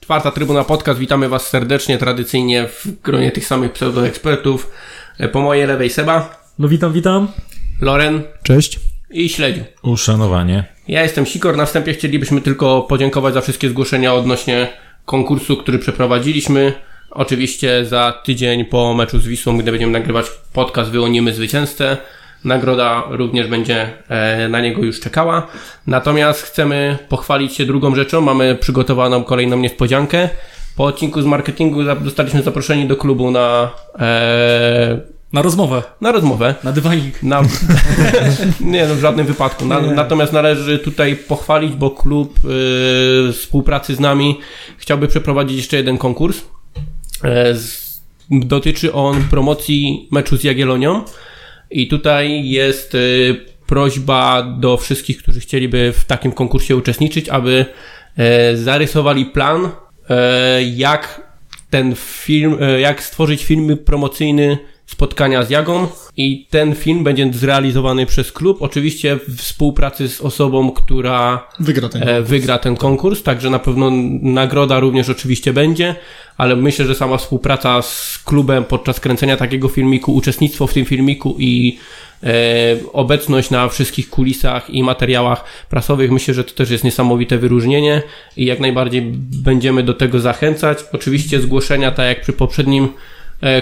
Czwarta Trybuna Podcast, witamy Was serdecznie, tradycyjnie w gronie tych samych pseudoekspertów. E, Po mojej lewej Seba, No witam, witam. Loren Cześć. i Śledziu. Uszanowanie. Ja jestem Sikor, na wstępie chcielibyśmy tylko podziękować za wszystkie zgłoszenia odnośnie konkursu, który przeprowadziliśmy. Oczywiście za tydzień po meczu z Wisłą, gdy będziemy nagrywać podcast, wyłonimy zwycięzcę. Nagroda również będzie e, na niego już czekała. Natomiast chcemy pochwalić się drugą rzeczą. Mamy przygotowaną kolejną niespodziankę. Po odcinku z marketingu dostaliśmy zaproszenie do klubu na, e, Na rozmowę, na rozmowę. na dywanik. Na... nie, no w żadnym wypadku. Na, natomiast należy tutaj pochwalić, bo klub y, współpracy z nami chciałby przeprowadzić jeszcze jeden konkurs. Z, dotyczy on promocji meczu z Jagiellonią i tutaj jest y, prośba do wszystkich, którzy chcieliby w takim konkursie uczestniczyć, aby e, zarysowali plan, e, jak ten film, e, jak stworzyć film promocyjny spotkania z Jagą i ten film będzie zrealizowany przez klub, oczywiście w współpracy z osobą, która Wygra ten. e, wygra ten konkurs, także na pewno nagroda również oczywiście będzie, ale myślę, że sama współpraca z klubem podczas kręcenia takiego filmiku, uczestnictwo w tym filmiku i e, obecność na wszystkich kulisach i materiałach prasowych, myślę, że to też jest niesamowite wyróżnienie i jak najbardziej będziemy do tego zachęcać. Oczywiście zgłoszenia, tak jak przy poprzednim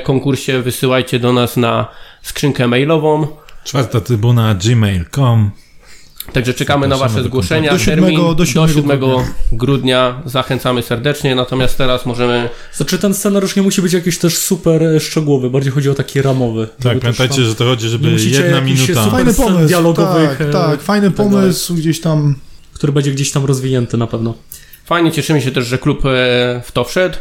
konkursie, wysyłajcie do nas na skrzynkę mailową. Czwarta trybuna gmail.com. Także czekamy na Wasze do zgłoszenia. Do Termin siódmego- do siódmego grudnia. grudnia zachęcamy serdecznie, natomiast teraz możemy. Znaczy ten scenariusz nie musi być jakiś też super e, szczegółowy, bardziej chodzi o taki ramowy. Tak, pamiętajcie, tam- że to chodzi, żeby jedna minuta. Fajny pomysł. dialogowych, tak, e, tak, fajny tak dalej. pomysł, gdzieś tam. który będzie gdzieś tam rozwinięty na pewno. Fajnie cieszymy się też, że klub e, w to wszedł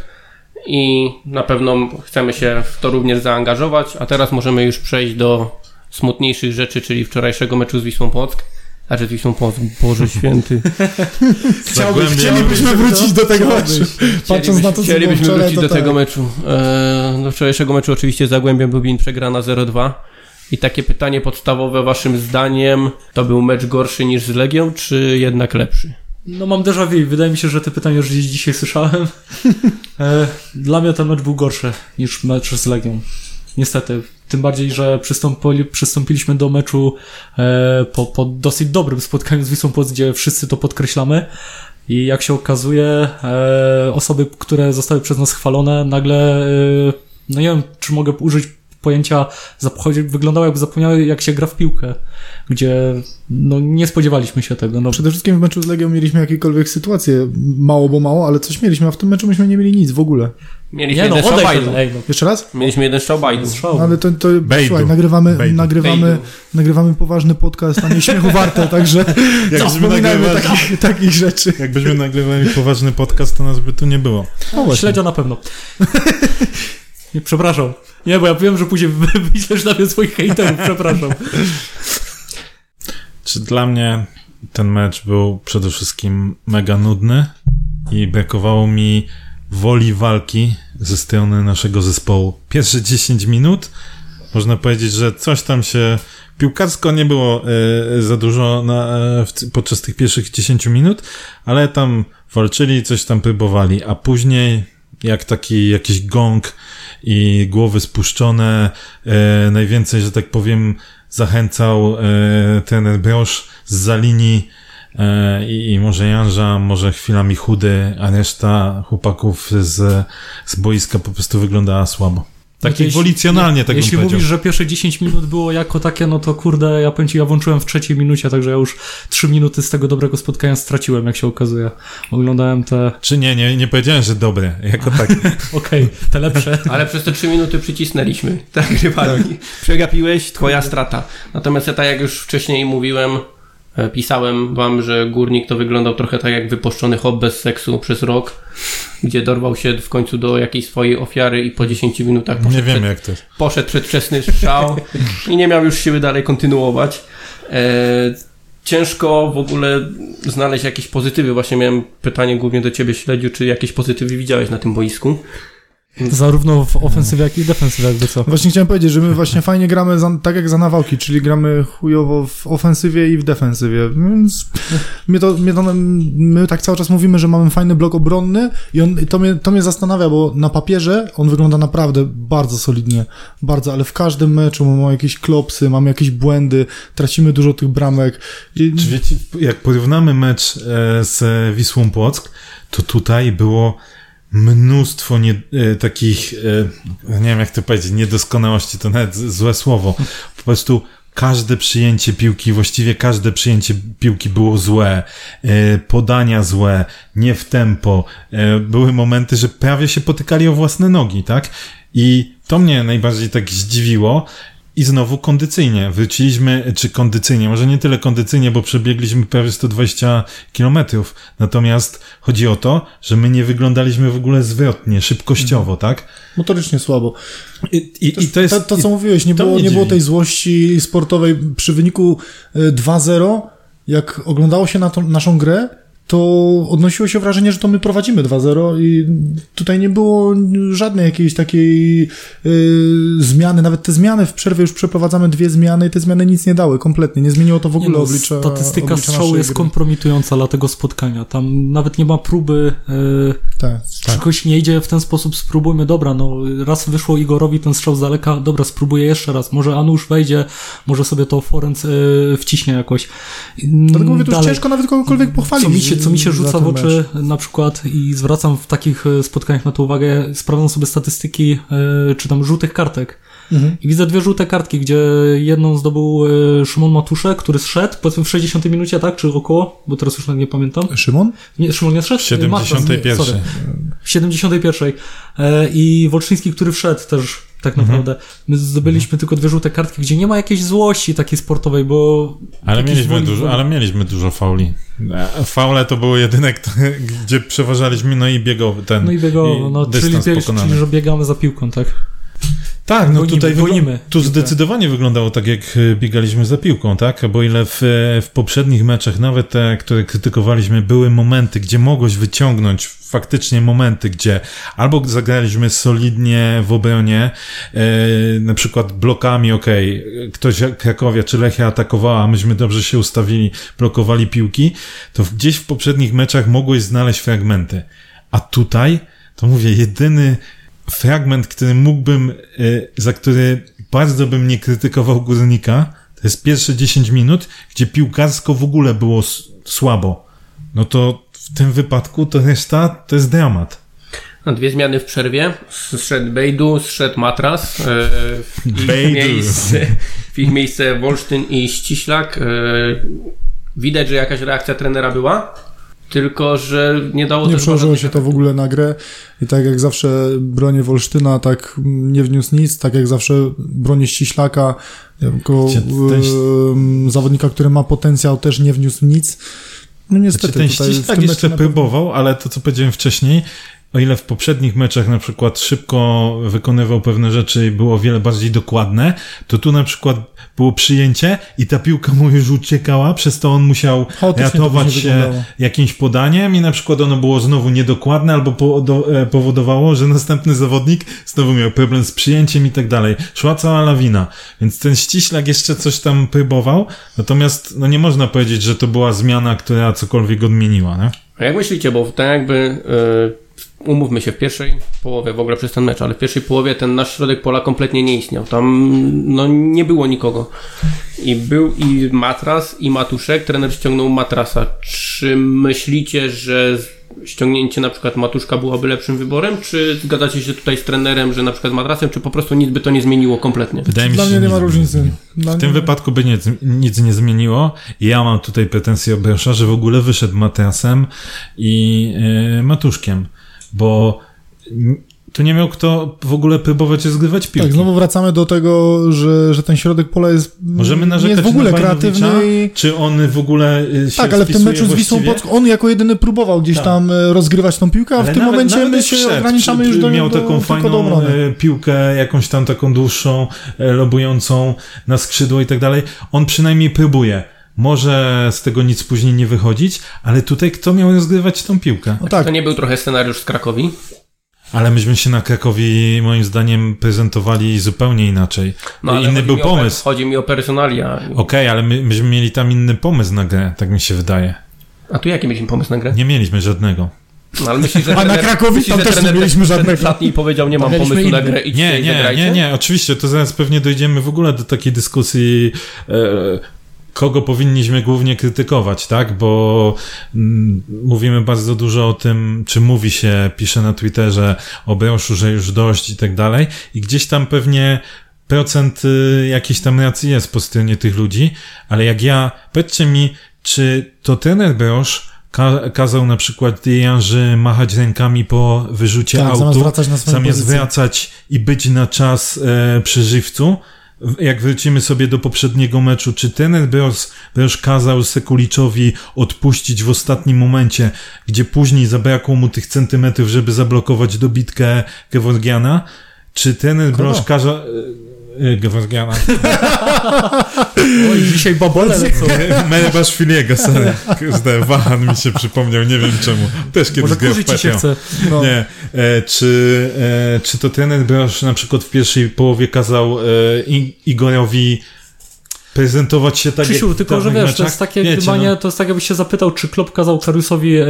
i na pewno chcemy się w to również zaangażować. A teraz możemy już przejść do smutniejszych rzeczy, czyli wczorajszego meczu z Wisłą Płock. Znaczy z Wisłą Płock, Boże Święty. Zagłębiam- Chcielibyśmy wrócić do tego meczu. Patrząc na to, co Chcielibyśmy wrócić do tak. tego meczu. E, do wczorajszego meczu oczywiście Zagłębiam Lubin przegrana 0-2. I takie pytanie podstawowe waszym zdaniem, to był mecz gorszy niż z Legią, czy jednak lepszy? No mam déjà vu, wydaje mi się, że te pytania już gdzieś dzisiaj słyszałem. E, Dla mnie ten mecz był gorszy niż mecz z Legią. Niestety. Tym bardziej, że przystąpili, przystąpiliśmy do meczu e, po, po dosyć dobrym spotkaniu z Wisłą Płock, gdzie wszyscy to podkreślamy. I jak się okazuje, e, osoby, które zostały przez nas chwalone, nagle, e, no nie wiem, czy mogę użyć pojęcia, wyglądało jakby zapomniały, jak się gra w piłkę, gdzie no nie spodziewaliśmy się tego. No, Przede wszystkim w meczu z Legią mieliśmy jakiekolwiek sytuację, mało bo mało, ale coś mieliśmy, a w tym meczu myśmy nie mieli nic w ogóle. Mieliśmy nie no, jeden strzał bajdu. to, ej, no. Jeszcze raz? Mieliśmy jeden strzał bajdu. Strzał. Ale to, to Bejdu. słuchaj, nagrywamy, Bejdu. nagrywamy, Bejdu. nagrywamy poważny podcast, a nie śmiechu warte, także zapominajmy nagrywali, takich, takich rzeczy. jakbyśmy nagrywali poważny podcast, to nas by tu nie było. No. Śledzia na pewno. nie, przepraszam. Nie, bo ja wiem, że później wy- wyślesz na mnie swoich hejterów, przepraszam. Czy dla mnie ten mecz był przede wszystkim mega nudny i brakowało mi woli walki ze strony naszego zespołu. Pierwsze 10 minut można powiedzieć, że coś tam się piłkarsko nie było e, za dużo na, e, podczas tych pierwszych 10 minut, ale tam walczyli, coś tam próbowali, a później jak taki jakiś gong i głowy spuszczone, e, najwięcej, że tak powiem, zachęcał e, ten Brosz z za linii e, i, i może Janża, może chwilami chudy, a reszta chłopaków z, z boiska po prostu wyglądała słabo. Tak Jeśli- inwolicjonalnie, tak bym Jeśli powiedział. mówisz, że pierwsze 10 minut było jako takie, no to kurde, ja powiem ci, ja włączyłem w trzeciej minucie, także ja już 3 minuty z tego dobrego spotkania straciłem, jak się okazuje. Oglądałem te, Czy nie, nie, nie powiedziałem, że dobre, jako tak. okej, te lepsze. Ale przez te trzy minuty przycisnęliśmy. Tak, rywali. Przegapiłeś, twoja strata. Natomiast ja tak jak już wcześniej mówiłem, pisałem wam, że górnik to wyglądał trochę tak jak wypuszczony hop bez seksu przez rok, gdzie dorwał się w końcu do jakiejś swojej ofiary i po 10 minutach poszedł, Nie wiem przed, jak to poszedł przedwczesny strzał i nie miał już siły dalej kontynuować. E, ciężko w ogóle znaleźć jakieś pozytywy. Właśnie miałem pytanie głównie do ciebie, Śledziu, czy jakieś pozytywy widziałeś na tym boisku? Zarówno w ofensywie, jak i defensywie, jakby co. Właśnie chciałem powiedzieć, że my właśnie fajnie gramy za, tak jak za nawałki, czyli gramy chujowo w ofensywie i w defensywie, więc mnie to, mnie to, my tak cały czas mówimy, że mamy fajny blok obronny i on, to, mnie, to mnie zastanawia, bo na papierze on wygląda naprawdę bardzo solidnie, bardzo, ale w każdym meczu mamy jakieś klopsy, mamy jakieś błędy, tracimy dużo tych bramek. I, Czy wiecie, jak porównamy mecz e, z Wisłą Płock, to tutaj było mnóstwo nie, e, takich, e, nie wiem jak to powiedzieć, niedoskonałości, to nawet złe słowo. Po prostu każde przyjęcie piłki, właściwie każde przyjęcie piłki było złe, e, podania złe, nie w tempo. Były momenty, że prawie się potykali o własne nogi, tak? I to mnie najbardziej tak zdziwiło. I znowu kondycyjnie. Wróciliśmy, czy kondycyjnie, może nie tyle kondycyjnie, bo przebiegliśmy prawie 120 kilometrów. Natomiast chodzi o to, że my nie wyglądaliśmy w ogóle zwrotnie, szybkościowo, tak? motorycznie słabo. I, i, i to jest. to, to, co mówiłeś, nie było, nie było tej złości sportowej przy wyniku y, 2-0. Jak oglądało się na tą, naszą grę, to odnosiło się wrażenie, że to my prowadzimy 2-0 i tutaj nie było żadnej jakiejś takiej y, zmiany. Nawet te zmiany w przerwie już przeprowadzamy dwie zmiany i te zmiany nic nie dały kompletnie. Nie zmieniło to w ogóle Nie no, oblicza Statystyka oblicza strzału jest gry. kompromitująca dla tego spotkania. Tam nawet nie ma próby, yy, Tak. tak. czegoś nie idzie w ten sposób, spróbujmy, dobra, no raz wyszło Igorowi ten strzał z daleka, dobra, spróbuję jeszcze raz, może Anusz wejdzie, może sobie to Forenc yy, wciśnie jakoś. Dlatego mówię, to już ciężko nawet kogokolwiek pochwalić. Co mi się, co mi się rzuca w oczy mecz. na przykład i zwracam w takich e, spotkaniach na to uwagę, sprawdzam sobie statystyki, e, czy tam żółtych kartek. Mhm. I widzę dwie żółte kartki, gdzie jedną zdobył e, Szymon Matuszek, który zszedł, powiedzmy w 60 minucie, tak, czy około, bo teraz już nawet nie pamiętam. Szymon? Nie, Szymon nie zszedł? W 71. Matras, sorry. W 71. E, I Wolczyński, który wszedł też tak Mhm. naprawdę. My zdobyliśmy tylko dwie żółte kartki, gdzie nie ma jakiejś złości takiej sportowej, bo... Ale mieliśmy, woli- dużo, ale mieliśmy dużo fauli. Faule to były jedyne, gdzie przeważaliśmy, no i biegowy ten. No i biegowo, no, czyli, czyli że biegamy za piłką, tak? Tak, no Gonimy, tutaj gonimy. tu zdecydowanie wyglądało tak, jak e, biegaliśmy za piłką, tak? Bo ile w, e, w poprzednich meczach, nawet te, które krytykowaliśmy, były momenty, gdzie mogłeś wyciągnąć faktycznie momenty, gdzie albo zagraliśmy solidnie w obronie, e, na przykład blokami, okej, ktoś Krakowia czy Lechia atakowała, myśmy dobrze się ustawili, blokowali piłki, to gdzieś w poprzednich meczach mogłeś znaleźć fragmenty. A tutaj, to mówię, jedyny fragment, który mógłbym, y, za który bardzo bym nie krytykował Górnika, to jest pierwsze 10 minut, gdzie piłkarsko w ogóle było słabo. No to w tym wypadku to reszta to jest dramat. No, dwie zmiany w przerwie. Zszedł Bejdu, zszedł Matras. E, w, ich miejsce, w ich miejsce Wolsztyn i Ściślak. E, widać, że jakaś reakcja trenera była, tylko że nie dało Nie przełożyło się to w ogóle na grę i tak jak zawsze bronię Wolsztyna tak nie wniósł nic, tak jak zawsze bronię Ściślaka jako ten- zawodnika, który ma potencjał też nie wniósł nic. No niestety Znaczy ten ściślak jeszcze próbował, ale to co powiedziałem wcześniej, o ile w poprzednich meczach na przykład szybko wykonywał pewne rzeczy i było o wiele bardziej dokładne, to tu na przykład było przyjęcie i ta piłka mu już uciekała, przez to on musiał Chaotycznie ratować się jakimś podaniem i na przykład ono było znowu niedokładne albo e, powodowało, że następny zawodnik znowu miał problem z przyjęciem i tak dalej. Szła cała lawina, więc ten ściślak jeszcze coś tam próbował, natomiast no nie można powiedzieć, że to była zmiana, która cokolwiek odmieniła, nie? A jak myślicie, bo tak jakby e, umówmy się w pierwszej połowie w ogóle przez ten mecz, ale w pierwszej połowie ten nasz środek pola kompletnie nie istniał. Tam no, nie było nikogo. I był i Matras, i Matuszek. Trener ściągnął Matrasa. Czy myślicie, że ściągnięcie na przykład Matuszka byłoby lepszym wyborem? Czy zgadzacie się tutaj z trenerem, że na przykład Matrasem, czy po prostu nic by to nie zmieniło kompletnie? Wydaje mi się, Dla mnie nie ma różnicy. Dla W tym mnie- wypadku by nic, nic nie zmieniło. I Ja mam tutaj pretensję o Brosza, że w ogóle wyszedł Matrasem i yy, Matuszkiem, bo tu nie miał kto w ogóle próbować rozgrywać piłki. Tak, znowu wracamy do tego, że, że ten środek pola jest, Możemy nie jest w ogóle kreatywny czy on w ogóle y, się Tak, ale w tym meczu z Wisłą? Płock on jako jedyny próbował gdzieś Tak. tam e, rozgrywać tą piłkę, a w Ale tym nawet- momencie nawet my się ograniczamy już do Miał do, taką do fajną e, piłkę, jakąś tam taką dłuższą, e, lobującą na skrzydło i tak dalej. On przynajmniej próbuje. Może z tego nic później nie wychodzić, ale tutaj kto miał rozgrywać tą piłkę? No tak, To nie był trochę scenariusz z Krakowi? Ale myśmy się na Krakowi, moim zdaniem, prezentowali zupełnie inaczej. No, ale Inny był mi o pomysł. Chodzi mi o personalia. Okej, ale my, myśmy mieli tam inny pomysł na grę, tak mi się wydaje. A tu jaki mieliśmy pomysł na grę? Nie mieliśmy żadnego. No, ale myślisz, że A na Krakowie myślisz, tam też nie mieliśmy żadnego. w szatni i powiedział, nie mam pomysłu na inny. grę, idźcie Nie, nie, nie, nie, oczywiście, to zaraz pewnie dojdziemy w ogóle do takiej dyskusji, e, kogo powinniśmy głównie krytykować, tak? Bo mm, mówimy bardzo dużo o tym, czy mówi się, pisze na Twitterze o Broszu, że już dość i tak dalej. I gdzieś tam pewnie procent y, jakiejś tam racji jest po stronie tych ludzi, ale jak ja, powiedzcie mi, czy to trener Brosz ka- kazał na przykład Janży machać rękami po wyrzucie Tak, zamiast autu, wracać na swoją zamiast wracać i być na czas e, przy żywcu. Jak wrócimy sobie do poprzedniego meczu, czy trener Brosz, Brosz kazał Sekuliczowi odpuścić w ostatnim momencie, gdzie później zabrakło mu tych centymetrów, żeby zablokować dobitkę Geworgiana? Czy trener Brosz kazał... E, Geworgiana. Oj, dzisiaj babole lecą. Merebaszwiliego, sorry. Kurde, Wahan mi się przypomniał, nie wiem czemu. Też kiedyś grał w się chce. No. Nie. E, czy, e, czy to trener Brosz na przykład w pierwszej połowie kazał e, Igorowi prezentować się tak Krzysiu, jak tylko że wiesz, to meczach? jest takie Wiecie, no. to jest tak jakbyś się zapytał, czy Klopp kazał Kariusowi e,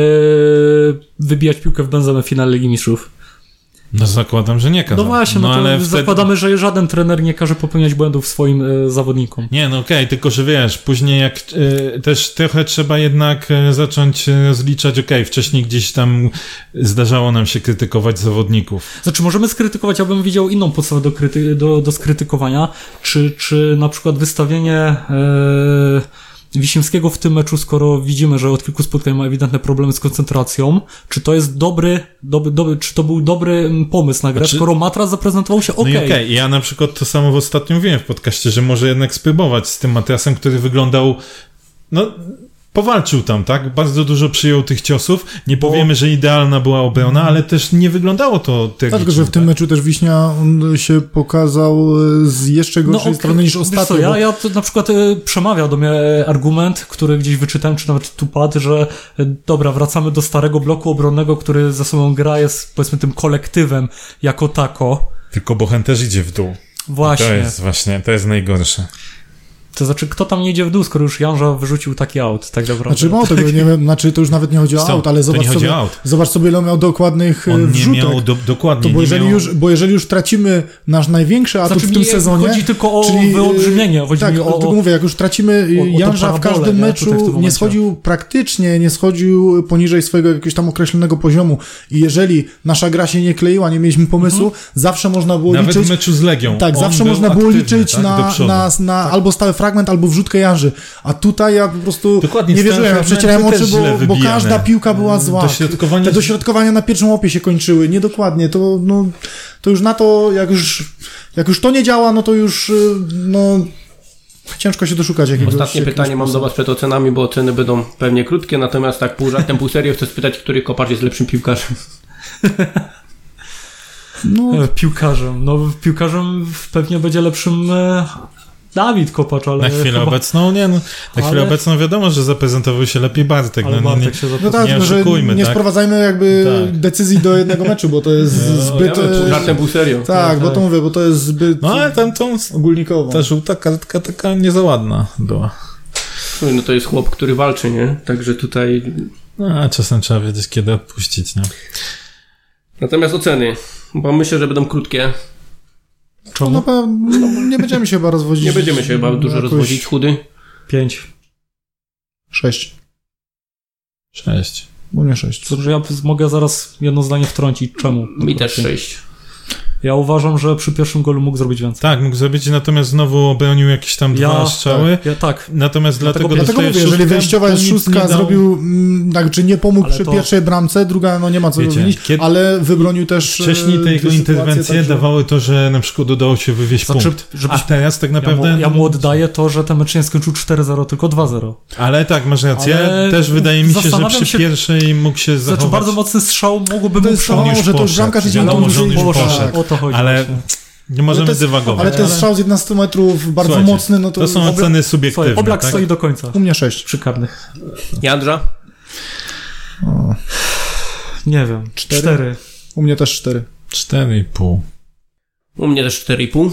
wybijać piłkę w Benzemę w finale Ligi Mistrzów. No zakładam, że nie kazał. No właśnie, no, to ale wtedy- zakładamy, że żaden trener nie każe popełniać błędów swoim e, zawodnikom. Nie, no okej, tylko że wiesz, później jak e, też trochę trzeba jednak e, zacząć rozliczać, okej, wcześniej gdzieś tam zdarzało nam się krytykować zawodników. Znaczy, możemy skrytykować, ja bym widział inną podstawę do, kryty, do, do skrytykowania, czy, czy na przykład wystawienie Wiśniewskiego w tym meczu, skoro widzimy, że od kilku spotkań ma ewidentne problemy z koncentracją, czy to jest dobry, dobry, dobry czy to był dobry mm, pomysł na grę, Znaczy- skoro Matras zaprezentował się No okej. okej, ja na przykład to samo w ostatnim mówiłem w podcaście, że może jednak spróbować z tym Matrasem, który wyglądał, no, powalczył tam, tak? Bardzo dużo przyjął tych ciosów. Nie powiemy, że idealna była obrona, ale też nie wyglądało to Tak, tragicznie. tylko że w tym meczu też Wiśnia on się pokazał e, z jeszcze gorszej okej, strony niż ostatnio. Co, ja, bo- ja to na przykład e, przemawia do mnie e, argument, który gdzieś wyczytałem, czy nawet tu padł, że dobra, wracamy do starego bloku obronnego, który ze sobą gra, jest powiedzmy tym kolektywem jako tako. Tylko Bochen też idzie w dół. Właśnie. To jest właśnie, to jest najgorsze. To znaczy, kto tam nie idzie w dół, skoro już Janża wyrzucił taki aut, tak naprawdę. Znaczy mało tego, nie wiem, znaczy to już nawet nie chodzi o aut, ale zobacz nie sobie, o aut. zobacz sobie ile on miał dokładnych e, On nie wrzutek. miał do, dokładnie, To bo nie jeżeli, miał... już, bo jeżeli już tracimy nasz największy atut Znaczy, w tym nie sezonie... chodzi tylko o czyli, e, wyolbrzymienie, chodzi tak, mi o- tylko mówię, jak już tracimy, o- o tą Janża w każdym nie? Tutaj w meczu nie schodził praktycznie, nie schodził poniżej swojego jakiegoś tam określonego poziomu i jeżeli nasza gra się nie kleiła, nie mieliśmy pomysłu, Mhm. zawsze można było Nawet liczyć... w meczu z Legią. Tak, on zawsze można było liczyć tak, na, na, na albo stały fragment, albo wrzutkę Janży. A tutaj ja po prostu Dokładnie, nie wierzyłem, ja przecierałem oczy, bo, bo każda piłka była zła. Dośrodkowanie- Te dośrodkowania na pierwszym łopie się kończyły, niedokładnie. To, no, to już na to, jak już, jak już to nie działa, no to już, y, no, ciężko się doszukać jakiegoś... Ostatnie jakiegoś pytanie mam do Was przed ocenami, bo oceny będą pewnie krótkie, natomiast tak pół żartem, pół serio chcę spytać, który kopacz jest lepszym piłkarzem. No, E, Piłkarzem. No, piłkarzem pewnie będzie lepszym e, Dawid Kopacz, ale Na chwilę chyba... obecną, nie no, na chwilę Ale- obecną wiadomo, że zaprezentował się lepiej Bartek, Ale no, no, nie, Bartek się no tak, nie oszukujmy, nie tak? sprowadzajmy jakby Tak. decyzji do jednego meczu, bo to jest zbyt... Pół e, żartem, pół serio. tak, bo to mówię, bo to jest zbyt No ale tam tą, ogólnikowo. ta żółta kartka taka nie za ładna była. No to jest chłop, który walczy, nie? Także tutaj... No, a czasem trzeba wiedzieć, kiedy odpuścić, nie? Natomiast oceny, bo myślę, że będą krótkie. No, na pewno, no, nie będziemy się chyba rozwodzić. Nie będziemy się chyba dużo jakoś rozwodzić. Chudy? Pięć. Sześć. Sześć. U mnie sześć. Co, ja mogę zaraz jedno zdanie wtrącić. Czemu? Mi też sześć. Ja uważam, że przy pierwszym golu mógł zrobić więcej. Tak, mógł zrobić, natomiast znowu obronił jakieś tam dwa Ja- strzały. Ja tak. Natomiast Dlatego- dlatego, Dlatego mówię, jeżeli wejściowa jest szóstka, dał. zrobił, znaczy nie pomógł Ale przy to- pierwszej bramce, druga no nie ma co Wiecie, wymienić, kiedy- ale wybronił też Wcześniej e, te jego interwencje dawały to, że na przykład udało się wywieźć Znaczy, punkt. żebyś- A teraz tak Ja naprawdę... mu, ja mu oddaję to, że ten mecz nie skończył 4-0, tylko 2-0. Ale tak, masz rację. Ale Też wydaje mi się, że przy się- pierwszej mógł się Znaczy, zachować... bardzo mocny strzał mógłby mu przełożyć. że to poszedł. bramkarz idzie O to chodzi. Ale właśnie. nie możemy Ale to jest- dywagować. Ale ten strzał z 11 metrów bardzo Słuchajcie, mocny, no to... To są Obla- oceny subiektywne, Słuchaj, Oblak tak? stoi do końca. U mnie 6. Przy karnych. Jandrza? Nie wiem. Cztery? Cztery. U mnie też 4. 4,5. U mnie też 4,5.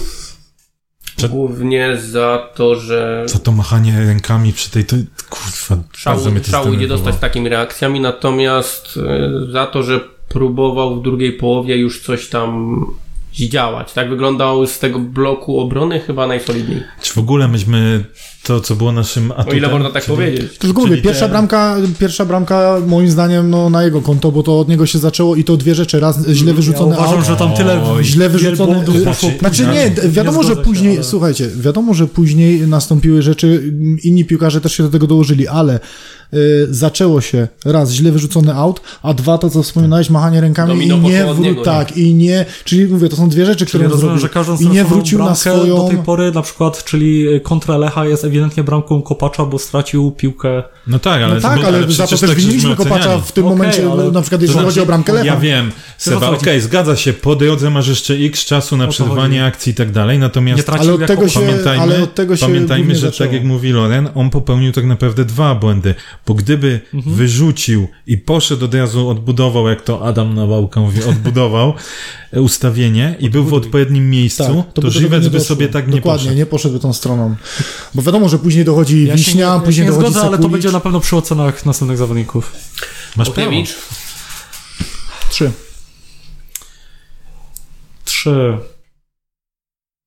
Przed- Głównie za to, że Co to machanie rękami przy tej... To, kurwa, szału, mnie szału idzie dostać takimi reakcjami, natomiast e, za to, że próbował w drugiej połowie już coś tam zdziałać. Tak wyglądał z tego bloku obrony chyba najsolidniej. Czy w ogóle myśmy to, co było naszym atutem... O ile można tak czyli- powiedzieć. Tylko mówię, pierwsza te- bramka, pierwsza bramka moim zdaniem no, na jego konto, bo to od niego się zaczęło i to dwie rzeczy. Raz źle wyrzucony ja uważam, out, że tam tyle źle poszło Znaczy później. nie, wiadomo, że się, później, ale- słuchajcie, wiadomo, że później nastąpiły rzeczy, inni piłkarze też się do tego dołożyli, ale y, zaczęło się raz źle wyrzucony out, a dwa to, co wspominałeś, machanie rękami Domino i nie poszło od niego, wró- tak, i nie, czyli mówię, to są dwie rzeczy, Czyli które rozumiem, zrobił. że każdą I nie wrócił na swoją... do tej pory, na przykład, czyli kontra Lecha jest ewidentnie bramką Kopacza, bo stracił piłkę. No tak, ale, No tak, ale, za to też tak winiliśmy żeśmy Kopacza w tym Okej, momencie, ale- na przykład To jeżeli znaczy, chodzi o bramkę Lecha. Ja wiem, Seba, okej, zgadza się, po drodze masz jeszcze x czasu na chodzi. akcji i tak dalej, natomiast Nie tracił Ale od tego się- pamiętajmy, ale od tego się pamiętajmy że zaczęło. tak jak mówi Loren, on popełnił tak naprawdę dwa błędy, bo gdyby Mhm. wyrzucił i poszedł od razu, odbudował, jak to Adam Nawałka mówi, odbudował ustawienie i był w odpowiednim miejscu, Tak, to, by tego Żywec nie by doszło. sobie tak nie Dokładnie, poszedł. nie poszedłby tą stroną. Bo wiadomo, że później dochodzi Ja się Wiśnia, nie, ja później się nie dochodzi zgodzę, ale to będzie na pewno przy ocenach następnych zawodników. Masz prawo. Trzy. Trzy.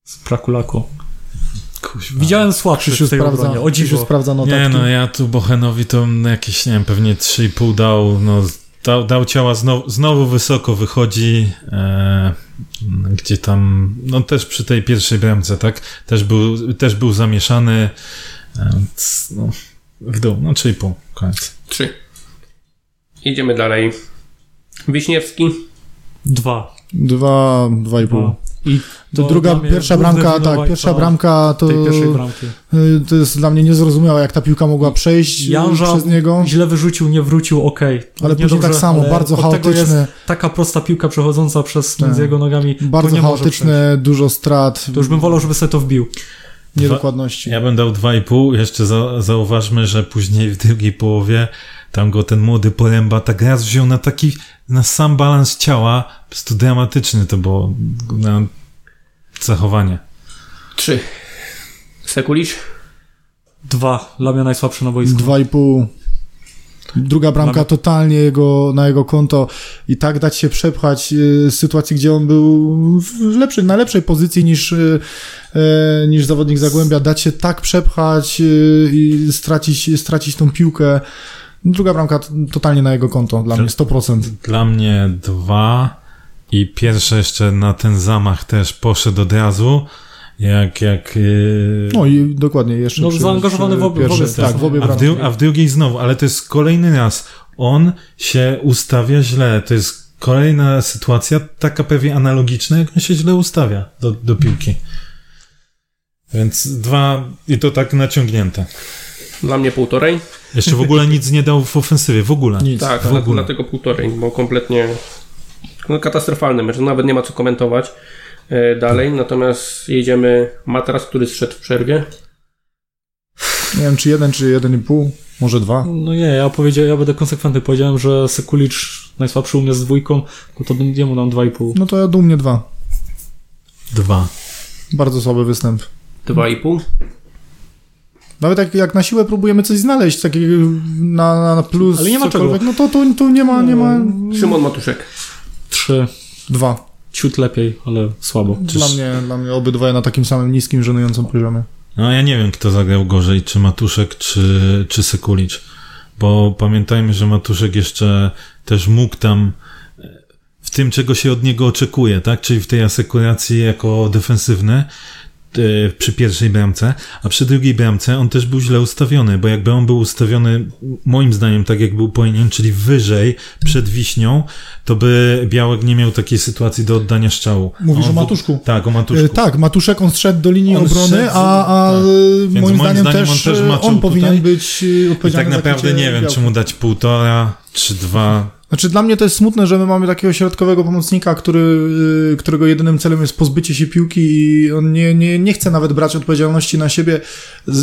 Z Prakulaku. Kuźwa. Widziałem słabszy tej sprawdza, obronie, o dziwo. sprawdza notatki. Nie no, ja tu Bochenowi to jakieś, nie wiem, pewnie 3,5 dał, no dał, dał ciała, znowu, znowu wysoko wychodzi, e, gdzie tam, no też przy tej pierwszej bramce, tak, też był, też był zamieszany, e, c- no, w dół, no 3,5, koniec. 3. Idziemy dalej. Wiśniewski. Dwa. Dwa, dwa i pół. I To druga, pierwsza bramka, tak, pierwsza bramka to, y, to jest dla mnie niezrozumiałe, jak ta piłka mogła przejść y, Janża przez niego. źle wyrzucił, nie wrócił, okej. Ale później tak samo, bardzo chaotyczne, taka prosta piłka przechodząca przez Tak. między jego nogami. bardzo chaotyczne, dużo strat. To już bym wolał, żeby sobie to wbił. niedokładności. Ja bym dał 2,5, jeszcze za, zauważmy, że później w drugiej połowie tam go ten młody Poręba tak raz wziął na taki, na sam balans ciała, po prostu dramatyczny to było na zachowanie. 3. Sekulicz. Dwa. Dla mnie najsłabszy na boisku. Dwa i pół. Druga bramka totalnie jego, na jego konto i tak dać się przepchać y, z sytuacji, gdzie on był w lepszej, na lepszej pozycji niż, y, y, niż zawodnik Zagłębia, dać się tak przepchać i stracić, stracić tą piłkę. Druga bramka totalnie na jego konto, dla mnie 100%. Dla mnie dwa i pierwsze jeszcze na ten zamach też poszedł od razu, jak, jak yy, No i dokładnie, jeszcze No, przy, zaangażowany w obie- w pierwszej- obie strony. Tak, w obie a, w dru- a w drugiej znowu, ale to jest kolejny raz. On się ustawia źle. To jest kolejna sytuacja, taka pewnie analogiczna, jak on się źle ustawia do, do piłki. Więc dwa, i to tak naciągnięte. Dla mnie półtorej. Jeszcze w ogóle nic nie dał w ofensywie, w ogóle. Nic. Tak, ogóle. dlatego półtorej, bo kompletnie no, katastrofalny mecz. Nawet nie ma co komentować e, dalej. Natomiast jedziemy matras, który zszedł w przerwie. Nie wiem, czy jeden, czy jeden i pół, może dwa. No nie, ja powiedziałem, ja będę konsekwentny. Powiedziałem, że Sekulicz najsłabszy u mnie z dwójką, no to jemu dam dwa i pół. No to ja dumnie dwa. Dwa. Bardzo słaby występ. Dwa i pół. Nawet jak, jak na siłę próbujemy coś znaleźć takiego na, na plus, Ale nie ma cokolwiek, no to tu, tu nie ma, nie ma Szymon Matuszek. Trzy. dwa. Ciut lepiej, ale słabo. Dla mnie, dla mnie obydwoje na takim samym niskim, żenującym poziomie. No ja nie wiem, kto zagrał gorzej, czy Matuszek, czy, czy Sekulicz. Bo pamiętajmy, że Matuszek jeszcze też mógł tam e, w tym, czego się od niego oczekuje, tak? Czyli w tej asekuracji jako defensywny przy pierwszej bramce, a przy drugiej bramce on też był źle ustawiony, bo jakby on był ustawiony moim zdaniem tak jak był powinien, czyli wyżej przed Wiśnią, to by Białek nie miał takiej sytuacji do oddania strzału. Mówisz on o Matuszku? Tak, o Matuszku. E, tak, Matuszek on zszedł do linii On obrony, a, a tak. e, moim, moim zdaniem, zdaniem też on też e, on powinien tutaj. być e, I odpowiedzialny tak naprawdę nie wiem, Białka. czy mu dać półtora, czy dwa. Znaczy dla mnie to jest smutne, że my mamy takiego środkowego pomocnika, który, y, którego jedynym celem jest pozbycie się piłki i on nie, nie, nie chce nawet brać odpowiedzialności na siebie.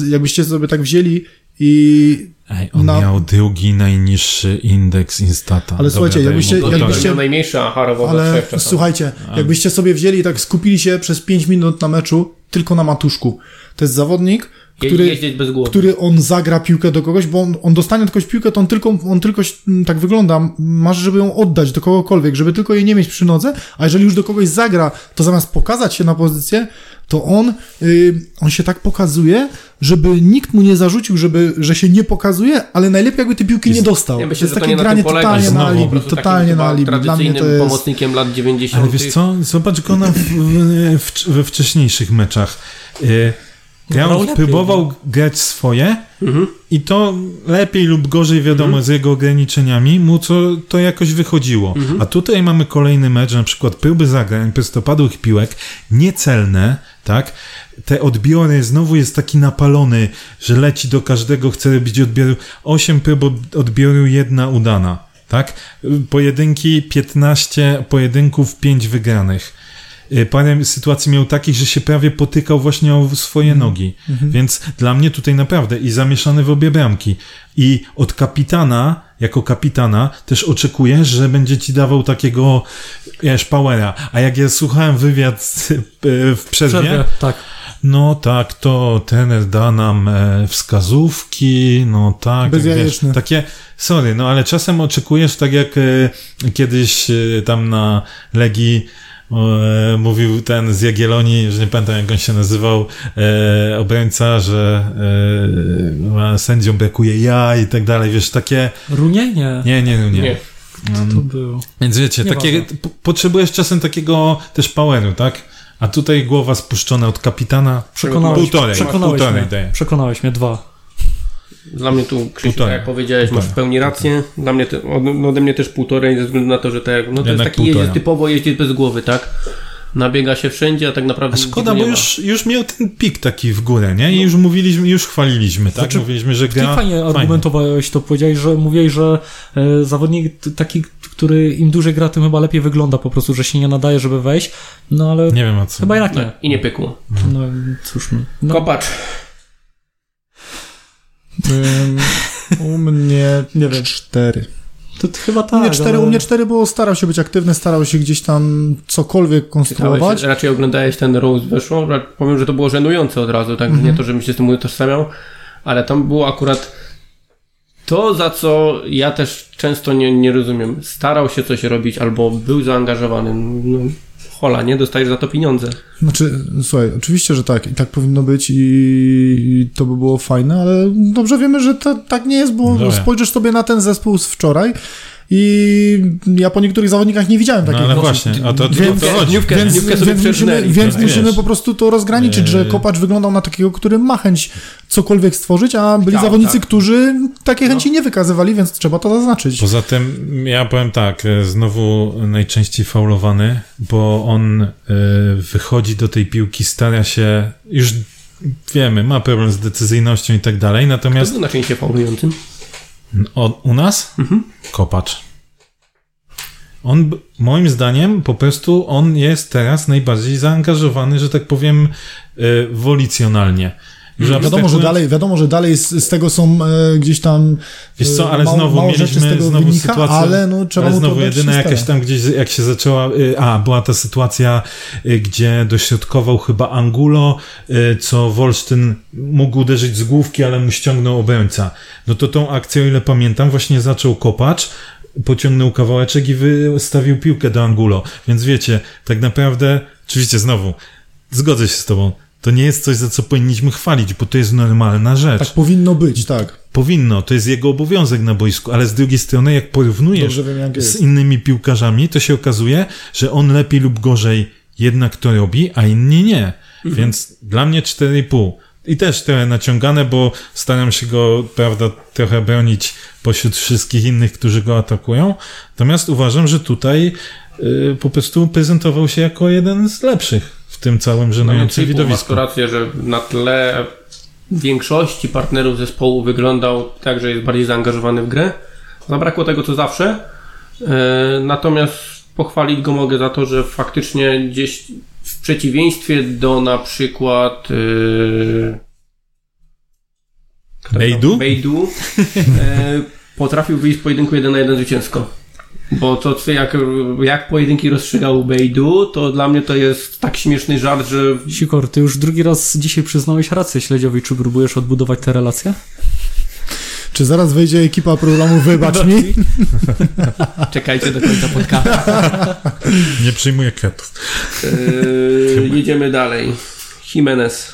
Jakbyście sobie tak wzięli i Ej, on Na- miał drugi najniższy indeks Instata. Ale słuchajcie, jakbyście- mu No, jakbyście... miał najmniejszy, a Harowo Ale słuchajcie, jakbyście sobie wzięli i tak skupili się przez 5 minut na meczu tylko na Matuszku. To jest zawodnik, który, Jeździć bez głowy. który on zagra piłkę do kogoś, bo on, on dostanie od kogoś piłkę, to on tylko, on tylko mm, tak wygląda, masz, żeby ją oddać do kogokolwiek, żeby tylko jej nie mieć przy nodze, a jeżeli już do kogoś zagra, to zamiast pokazać się na pozycję, to on, yy, on się tak pokazuje, żeby nikt mu nie zarzucił, żeby, że się nie pokazuje, ale najlepiej jakby tej piłki nie dostał. Ja to myślę, jest to takie nie na granie polega. totalnie na znowu po alibi, totalnie na alibi. Dla mnie to jest... pomocnikiem lat 90. Ale wiesz co, zobacz go na, w, w, we wcześniejszych meczach. Y, Grał, lepiej, próbował grać swoje Mhm. i to lepiej lub gorzej, wiadomo, z jego ograniczeniami, mu to, to jakoś wychodziło. A tutaj mamy kolejny mecz, na przykład próby zagrań, prostopadłych piłek, niecelne, tak? Te odbiory, znowu jest taki napalony, że leci do każdego, chce robić odbioru. Osiem prób od- odbioru, jedna udana, tak? Pojedynki, 15 pojedynków, 5 wygranych. Y, Parę sytuacji miał takich, że się prawie potykał właśnie o swoje nogi. Więc dla mnie tutaj naprawdę i zamieszany w obie bramki. I od kapitana, jako kapitana, też oczekujesz, że będzie ci dawał takiego, wiesz, powera. A jak ja słuchałem wywiad y, w przerwie, Przerwie, tak. no tak, to trener da nam e, wskazówki, no tak. wiesz, takie, sorry, no ale czasem oczekujesz, tak jak e, kiedyś e, tam na Legii mówił ten z Jagiellonii, że nie pamiętam jak on się nazywał, e, obrońca, że e, sędziom brakuje ja i tak dalej, wiesz, takie, Runie? Nie. nie, nie, nie. Um, To było. więc wiecie, takie, potrzebujesz czasem takiego też poweru, tak? A tutaj głowa spuszczona od kapitana. Przekonałeś, Półtorej, przekonałeś półtorej mnie. daję. Przekonałeś mnie, dwa. Dla mnie tu, Krzysiu, Półtorej. tak jak powiedziałeś, masz w pełni rację. Dla mnie, te, no ode mnie też półtorej, ze względu na to, że tak, no to jest taki półtora. jeździec typowo jeździec bez głowy, tak? Nabiega się wszędzie, a tak naprawdę A szkoda, bo już, już miał ten pik taki w górę, nie? I już mówiliśmy, już chwaliliśmy, tak? Znaczy, Mówiliśmy, że Ty gra fajnie argumentowałeś to, powiedziałeś, że mówiłeś, że e, zawodnik taki, który im dłużej gra, tym chyba lepiej wygląda po prostu, że się nie nadaje, żeby wejść, no ale Nie wiem o co. chyba jednak nie. I nie pykło. No cóż, no. no Kopacz. U mnie, nie wiem, cztery. to t- chyba u, tak. mnie cztery ale- u mnie cztery, bo starał się być aktywny, starał się gdzieś tam cokolwiek konstruować. raczej oglądałeś ten Rose weszło. Ra- Powiem, że to było żenujące od razu, tak? Nie to, żebym się z tym utożsamiał, ale tam było akurat to, za co ja też często nie, nie rozumiem. Starał się coś robić albo był zaangażowany. No, hola, nie? Dostajesz za to pieniądze. Znaczy, słuchaj, oczywiście, że tak i tak powinno być i, i to by było fajne, ale dobrze wiemy, że to tak nie jest, bo Dobra. spojrzysz sobie na ten zespół z wczoraj i ja po niektórych zawodnikach nie widziałem No takich ale rzeczy. właśnie, a to, to, Więc- to chodzi. dniówkę- Więc, więc musimy, więc Tak, musimy wiesz. po prostu to rozgraniczyć, że. Kopacz wyglądał na takiego, który ma chęć cokolwiek stworzyć, a byli Tak, zawodnicy, tak. którzy takie chęci nie wykazywali, więc trzeba to zaznaczyć. Poza tym, ja powiem tak, e, znowu najczęściej faulowany, bo on e, wychodzi do tej piłki, stara się, już wiemy, ma problem z decyzyjnością i tak dalej, To natomiast był na częściej faulującym. O, u nas Mhm. kopacz. On, moim zdaniem, po prostu on jest teraz najbardziej zaangażowany, że tak powiem, e, wolicjonalnie. Już Wiadomo, że dalej, wiadomo, że dalej z, z tego są e, gdzieś tam Wiesz co, e, ale mało- znowu mało mieliśmy znowu wynika, sytuację, ale no, trzeba ale znowu jedyna jakaś tam gdzieś, jak się zaczęła, y, a, była ta sytuacja, y, gdzie dośrodkował chyba Angulo, y, co Wolsztyn mógł uderzyć z główki, ale mu ściągnął obrońca. No to tą akcję, o ile pamiętam, właśnie zaczął kopacz, pociągnął kawałeczek i wystawił piłkę do Angulo. Więc wiecie, tak naprawdę, oczywiście znowu, zgodzę się z tobą, to nie jest coś, za co powinniśmy chwalić, bo to jest normalna rzecz. Tak powinno być, tak. Powinno, to jest jego obowiązek na boisku, ale z drugiej strony, jak porównujesz wiem, jak z innymi piłkarzami, to się okazuje, że on lepiej lub gorzej jednak to robi, a inni nie. Więc dla mnie 4,5. I też trochę naciągane, bo staram się go, prawda, trochę bronić pośród wszystkich innych, którzy go atakują. Natomiast uważam, że tutaj y, po prostu prezentował się jako jeden z lepszych tym całym żenującym Masz widowisku. tu rację, że na tle większości partnerów zespołu wyglądał tak, że jest bardziej zaangażowany w grę. Zabrakło tego, co zawsze. E, Natomiast pochwalić go mogę za to, że faktycznie gdzieś w przeciwieństwie do na przykład e, Bejdu? Bejdu e, potrafił wyjść z pojedynku 1 na 1 zwycięsko. Bo to, co jak, jak pojedynki rozstrzygał Bejdu, to dla mnie to jest tak śmieszny żart, że Sikor, ty już drugi raz dzisiaj przyznałeś rację śledziowi, czy próbujesz odbudować te relacje? Czy zaraz wejdzie ekipa programu Wybacz mi? czekajcie do końca podcastu. Nie przyjmuję kwiatów. E, jedziemy dalej. Jimenez.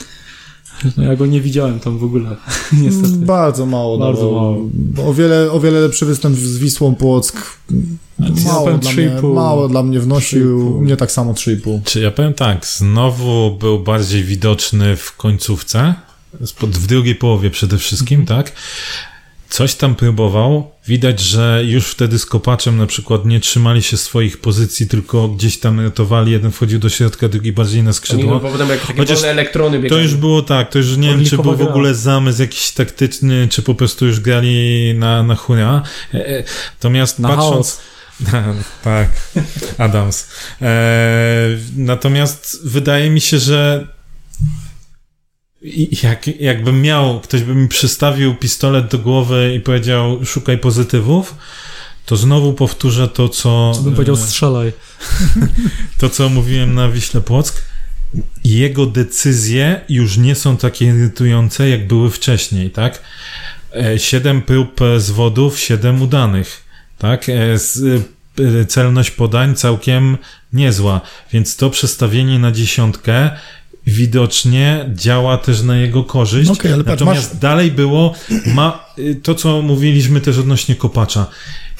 No ja go nie widziałem tam w ogóle, niestety. Bardzo mało. Bardzo dawał. mało. O wiele, o wiele lepszy występ z Wisłą Płock. Mało powiem dla, mnie, 3,5. mało dla mnie wnosił. 3,5. Nie tak samo 3,5. Czy ja powiem tak, znowu był bardziej widoczny w końcówce, w drugiej połowie przede wszystkim, tak? Coś tam próbował. Widać, że już wtedy z kopaczem na przykład nie trzymali się swoich pozycji, tylko gdzieś tam ratowali. Jeden wchodził do środka, drugi bardziej na Oni skrzydło. potem takie Chociaż elektrony To już było tak, to już nie wiem, czy był w ogóle zamysł jakiś taktyczny, czy po prostu już grali na, na hura. E, e, Natomiast Na patrząc... chaos. tak, Adams. E, natomiast wydaje mi się, że jak, jakbym miał, ktoś by mi przystawił pistolet do głowy i powiedział szukaj pozytywów, to znowu powtórzę to, co... Co bym powiedział, e, strzelaj. to, co mówiłem na Wiśle Płock, jego decyzje już nie są takie irytujące, jak były wcześniej, tak? E, Siedem prób zwodów, siedem udanych, tak? E, Celność podań całkiem niezła, więc to przestawienie na dziesiątkę widocznie działa też na jego korzyść. No Okej, ale Natomiast masz- dalej było ma, y, to, co mówiliśmy też odnośnie kopacza.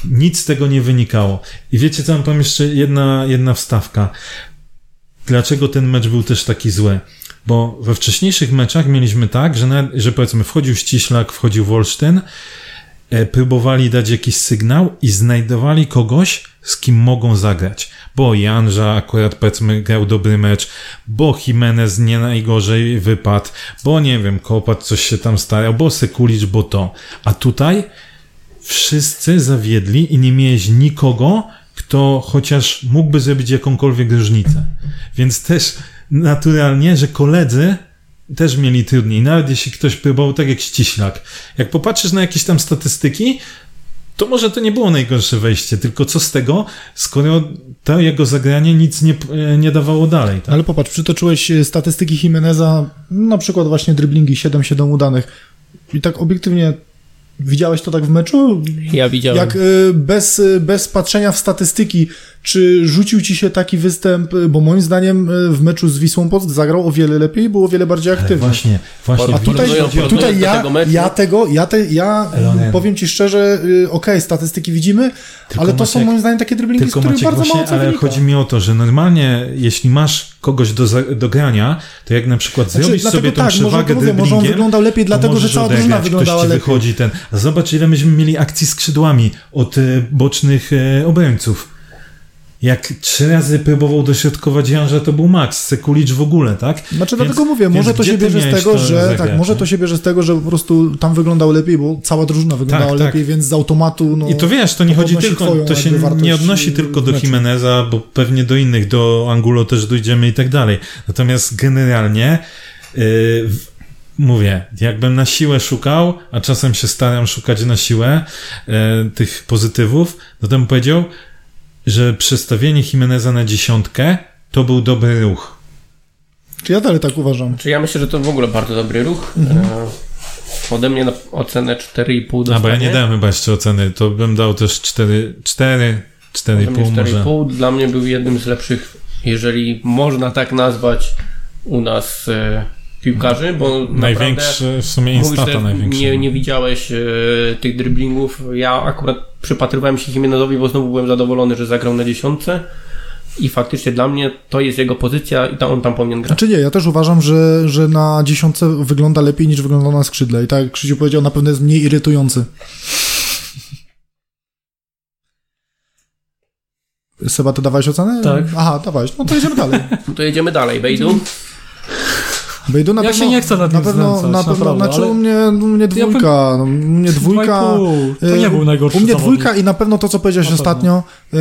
Nic z tego nie wynikało. I wiecie co, tam jeszcze jedna, jedna wstawka. Dlaczego ten mecz był też taki zły? Bo we wcześniejszych meczach mieliśmy tak, że, nawet, że powiedzmy wchodził Ściślak, wchodził Wolsztyn, e, próbowali dać jakiś sygnał i znajdowali kogoś, z kim mogą zagrać. Bo Janża akurat powiedzmy grał dobry mecz, bo Jimenez nie najgorzej wypadł, bo nie wiem, Kopat coś się tam starał, bo Sekulicz, bo to. A tutaj wszyscy zawiedli i nie miałeś nikogo, kto chociaż mógłby zrobić jakąkolwiek różnicę. Więc też naturalnie, że koledzy też mieli trudniej. Nawet jeśli ktoś próbował, tak jak ściślak. Jak popatrzysz na jakieś tam statystyki, to może to nie było najgorsze wejście, tylko co z tego, skoro to jego zagranie nic nie, nie dawało dalej. Tak? Ale popatrz, przytoczyłeś e, statystyki Jimeneza, na przykład właśnie driblingi 7-7 udanych. I tak obiektywnie widziałeś to tak w meczu? Ja widziałem. Jak y, bez, bez patrzenia w statystyki, czy rzucił ci się taki występ, y, bo moim zdaniem y, w meczu z Wisłą Płock zagrał o wiele lepiej i był o wiele bardziej Ale aktywny. właśnie, właśnie. A tutaj, tutaj ja, tego ja tego, ja, te, ja Elonen. powiem ci szczerze, y, okej, statystyki widzimy, Tylko ale to są Maciek- moim zdaniem takie driblingi, z których Maciek, bardzo właśnie, mało co ale wynika. chodzi mi o to, że normalnie, jeśli masz kogoś do, do grania, to jak na przykład Znaczy, zrobisz sobie tą tak, może, przewagę to mówię, może on wyglądał lepiej, dlatego że cała drużyna wyglądała lepiej. wychodzi ten. Zobacz, ile myśmy mieli akcji skrzydłami od e, bocznych e, obrońców. Jak trzy razy próbował dośrodkować Janża, to był Max, Sekulicz w ogóle, tak? Znaczy Więc- dlatego mówię, może to się bierze z tego, że tak, może nie? to się bierze z tego, że po prostu tam wyglądał lepiej, bo cała drużyna wyglądała Tak, tak. lepiej, więc z automatu no, I to wiesz, to nie to chodzi tylko, to się nie odnosi tylko do meczu. Jimeneza, bo pewnie do innych, do Angulo też dojdziemy i tak dalej. Natomiast generalnie yy, mówię, jakbym na siłę szukał, a czasem się staram szukać na siłę yy, tych pozytywów, no to bym powiedział, że przestawienie Jimeneza na dziesiątkę to był dobry ruch. Czy ja dalej tak uważam? Czy ja myślę, że to w ogóle bardzo dobry ruch. Mhm. E, ode mnie na ocenę 4,5 dostanie. A bo ja nie dałem chyba jeszcze oceny, to bym dał też 4, 4, Ode mnie 4,5 może. 4,5 dla mnie był jednym z lepszych, jeżeli można tak nazwać u nas e, piłkarzy, bo Największy, w sumie instata największy. nie, nie widziałeś e, tych dribblingów. Ja akurat przypatrywałem się Jimenezowi, bo znowu byłem zadowolony, że zagrał na dziesiątce i faktycznie dla mnie to jest jego pozycja i tam on tam powinien grać. Znaczy nie, ja też uważam, że, że na dziesiątce wygląda lepiej niż wygląda na skrzydle i tak jak Krzysiu powiedział, na pewno jest mniej irytujący. Seba, ty dawałeś ocenę? Tak. Aha, dawałeś. No to jedziemy dalej. To jedziemy dalej, Bejdu. Bejdu na Ja pewno, się nie chcę nad na nim pewno, znęcać, na pewno, naprawdę, znaczy ale- u mnie, u mnie Ja dwójka, no, u mnie dwójka, 2,5. To nie e, był najgorszy u mnie zawodnik. dwójka i na pewno to, co powiedziałeś Na ostatnio, e,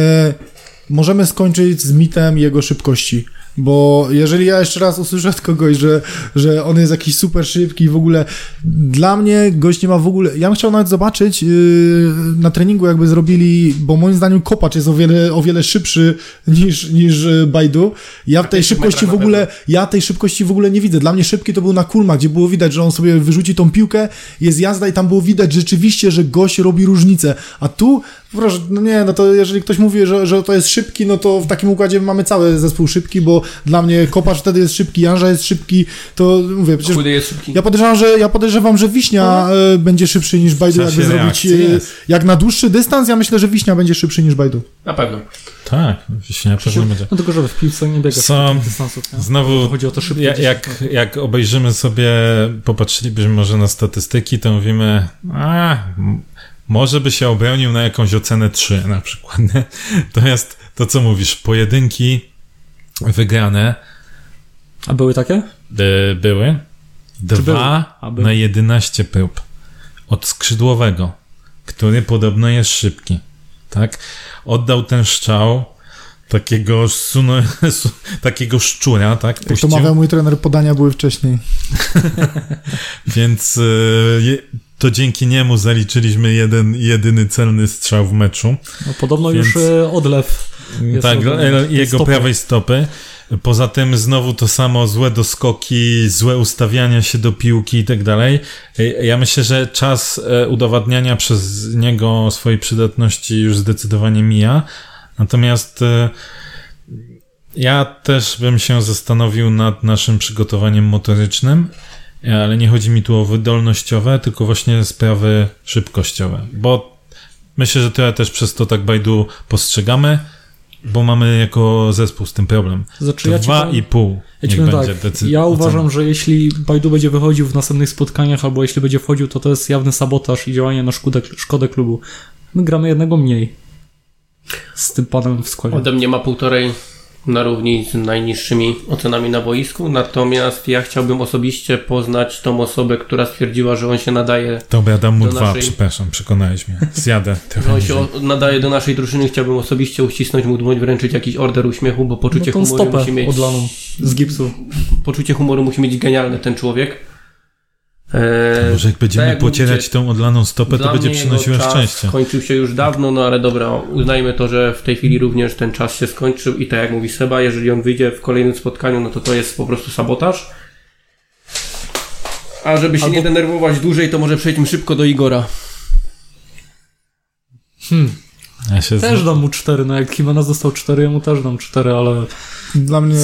możemy skończyć z mitem jego szybkości. Bo jeżeli ja jeszcze raz usłyszę od kogoś, że, że on jest jakiś super szybki i w ogóle dla mnie gość nie ma w ogóle. Ja bym chciał nawet zobaczyć yy, na treningu, jakby zrobili, bo moim zdaniem kopacz jest o wiele, o wiele szybszy niż, niż yy, Bajdu. Ja tej szybkości w ogóle, ja tej szybkości w ogóle nie widzę. Dla mnie szybki to był na Kulma, gdzie było widać, że on sobie wyrzuci tą piłkę, jest jazda i tam było widać rzeczywiście, że gość robi różnicę. A tu, proszę, no nie, no to jeżeli ktoś mówi, że, że to jest szybki, no to w takim układzie mamy cały zespół szybki, bo dla mnie kopacz wtedy jest szybki, Janża jest szybki, to mówię, przecież Chudy jest szybki. ja podejrzewam, że, ja podejrzewam, że Wiśnia e, będzie szybszy niż Bajdu, jakby zrobić, e, jest. jak na dłuższy dystans, ja myślę, że Wiśnia będzie szybszy niż Bajdu. Na pewno. Tak, wiśnia pewnie będzie. No tylko, że w piłce nie biega Co? takich dystansów, nie? Znowu, Chodzi o to szybko. ja, gdzieś- jak, jak obejrzymy sobie, popatrzylibyśmy może na statystyki, to mówimy, a, może by się obronił na jakąś ocenę 3 na przykład. Nie? To jest to, co mówisz, pojedynki wygrane A były takie? y, były. Dwa były. na 11 prób. Od skrzydłowego, który podobno jest szybki. Tak? Oddał ten szczał takiego, suno, su, takiego szczura, tak? Jak to mawiał mój trener, podania były wcześniej. Więc y, to dzięki niemu zaliczyliśmy jeden, jedyny celny strzał w meczu. No, podobno Więc- już e, odlew. Tak, e, jego Stopy. prawej stopy. Poza tym znowu to samo, złe doskoki, złe ustawiania się do piłki i tak dalej. E, Ja myślę, że czas e, udowadniania przez niego swojej przydatności już zdecydowanie mija. Natomiast ja też bym się zastanowił nad naszym przygotowaniem motorycznym, ale nie chodzi mi tu o wydolnościowe, tylko właśnie sprawy szybkościowe, bo myślę, że trochę też przez to tak Bajdu postrzegamy, bo mamy jako zespół z tym problem. Znaczy, ja Dwa powiem- i pół Ja, niech będzie tak, decyzja. ja uważam, że jeśli Bajdu będzie wychodził w następnych spotkaniach, albo jeśli będzie wchodził, to to jest jawny sabotaż i działanie na szkodę, szkodę klubu. My gramy jednego mniej z tym panem w składzie. Ode mnie ma półtorej na równi z najniższymi ocenami na boisku, natomiast ja chciałbym osobiście poznać tą osobę, która stwierdziła, że on się nadaje, Dobra, dam mu do dwa, naszej- przepraszam, przekonałeś mnie. Zjadę że trochę on się o, nadaje do naszej drużyny. Chciałbym osobiście uścisnąć mu dłoń, wręczyć jakiś order uśmiechu, bo No poczucie tą humoru musi mieć... odlaną z gipsu. Poczucie humoru musi mieć genialne ten człowiek. Eee, Może jak będziemy tak jak pocierać mówicie, tą odlaną stopę, to będzie przynosiła szczęście. Skończył się już dawno, no ale dobra, uznajmy to, że w tej chwili również ten czas się skończył i tak jak mówi Seba, jeżeli on wyjdzie w kolejnym spotkaniu, no to to jest po prostu sabotaż. A żeby się Albo- nie denerwować dłużej, to może przejdźmy szybko do Igora. Ja się Też zna- dam mu cztery, no jak Jimenez dostał cztery, ja mu też dam cztery, ale Dla mnie,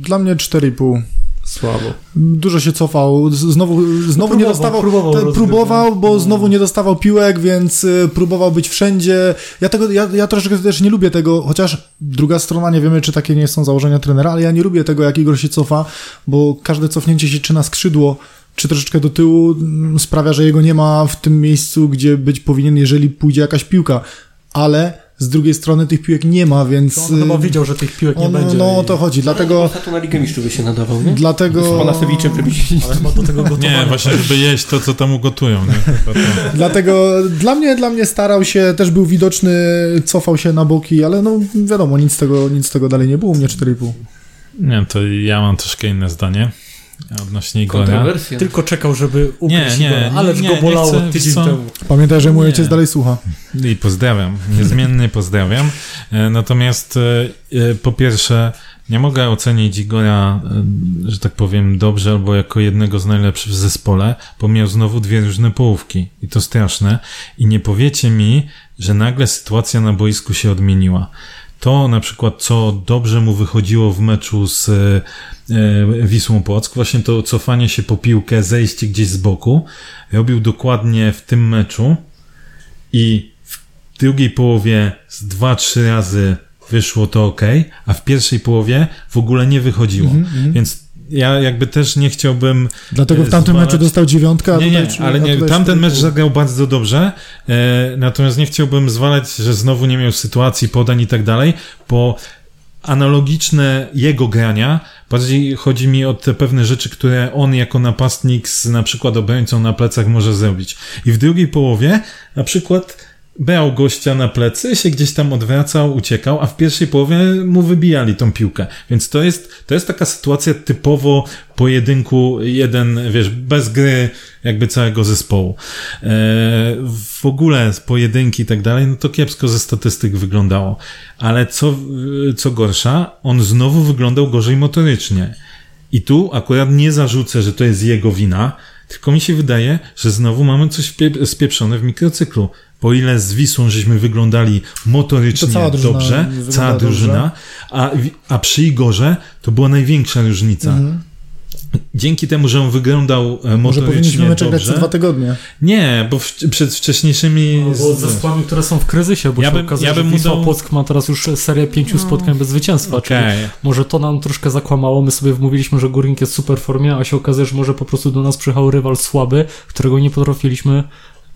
dla mnie 4,5. Słabo. Dużo się cofał, znowu, znowu próbował, nie dostawał, próbował próbował, bo No. znowu nie dostawał piłek, więc y, próbował być wszędzie. Ja tego, ja, ja troszeczkę też nie lubię tego, chociaż druga strona, nie wiemy, czy takie nie są założenia trenera, ale ja nie lubię tego, jak Igor się cofa, bo każde cofnięcie się czy na skrzydło, czy troszeczkę do tyłu mm, sprawia, że jego nie ma w tym miejscu, gdzie być powinien, jeżeli pójdzie jakaś piłka. Ale z drugiej strony tych piłek nie ma, więc... On chyba y, wiedział, że tych piłek nie on, będzie. no o to chodzi, dlatego... Ostatnio na Ligę Mistrzów by się nadawał, nie? Dlatego... Z Panasewiczem. Ale chyba do tego gotowania. Nie, właśnie, żeby jeść to, co tam ugotują. Nie? Chyba to. Dlatego dla mnie, dla mnie starał się, też był widoczny, cofał się na boki, ale no wiadomo, nic z tego, nic z tego dalej nie było, u mnie 4,5. nie, to ja mam troszkę inne zdanie odnośnie Igora. Kontrowersja. Tylko czekał, żeby ukryć Nie, nie, go, ale nie, go nie bolało chcę, tydzień co? temu. Pamiętaj, że mój Nie. ojciec dalej słucha. I pozdrawiam, niezmiennie pozdrawiam. E, Natomiast e, e, po pierwsze, nie mogę ocenić Igora, że tak powiem, dobrze albo jako jednego z najlepszych w zespole, bo miał znowu dwie różne połówki i to straszne. I nie powiecie mi, że nagle sytuacja na boisku się odmieniła. To na przykład, co dobrze mu wychodziło w meczu z e, e, Wisłą Płock, właśnie to cofanie się po piłkę, zejście gdzieś z boku, robił dokładnie w tym meczu i w drugiej połowie z dwa, trzy razy wyszło to ok, a w pierwszej połowie w ogóle nie wychodziło. Więc ja jakby też nie chciałbym. Dlatego w e, tamtym zwalać- meczu dostał dziewiątkę, a Nie, tutaj... nie, ale nie, tamten 4,5. mecz zagrał bardzo dobrze, e, natomiast nie chciałbym zwalać, że znowu nie miał sytuacji, podań i tak dalej, bo analogiczne jego grania, bardziej chodzi mi o te pewne rzeczy, które on jako napastnik z na przykład obrońcą na plecach może zrobić. I w drugiej połowie na przykład brał gościa na plecy, się gdzieś tam odwracał, uciekał, a w pierwszej połowie mu wybijali tą piłkę. Więc to jest, to jest taka sytuacja typowo pojedynku jeden, wiesz, bez gry jakby całego zespołu. E, w ogóle pojedynki i tak dalej, no to kiepsko ze statystyk wyglądało. Ale co, co gorsza, on znowu wyglądał gorzej motorycznie. I tu akurat nie zarzucę, że to jest jego wina, tylko mi się wydaje, że znowu mamy coś spieprzone w mikrocyklu. Po ile z Wisłą żeśmy wyglądali motorycznie To cała dobrze, wygląda cała dobrze. drużyna, a, a przy Igorze to była największa różnica. Mhm. Dzięki temu, że on wyglądał e, Może powinniśmy mecze grać co dobrze. dwa tygodnie. Nie, bo w, przed wcześniejszymi... Albo z zespołami, które są w kryzysie, bo Ja się bym- okazuje, ja że bym Wisła dał- Płock ma teraz już serię pięciu spotkań bez zwycięstwa, czyli Okej. może to nam troszkę zakłamało. My sobie wmówiliśmy, że Górnik jest w super formie, a się okazuje, że może po prostu do nas przyjechał rywal słaby, którego nie potrafiliśmy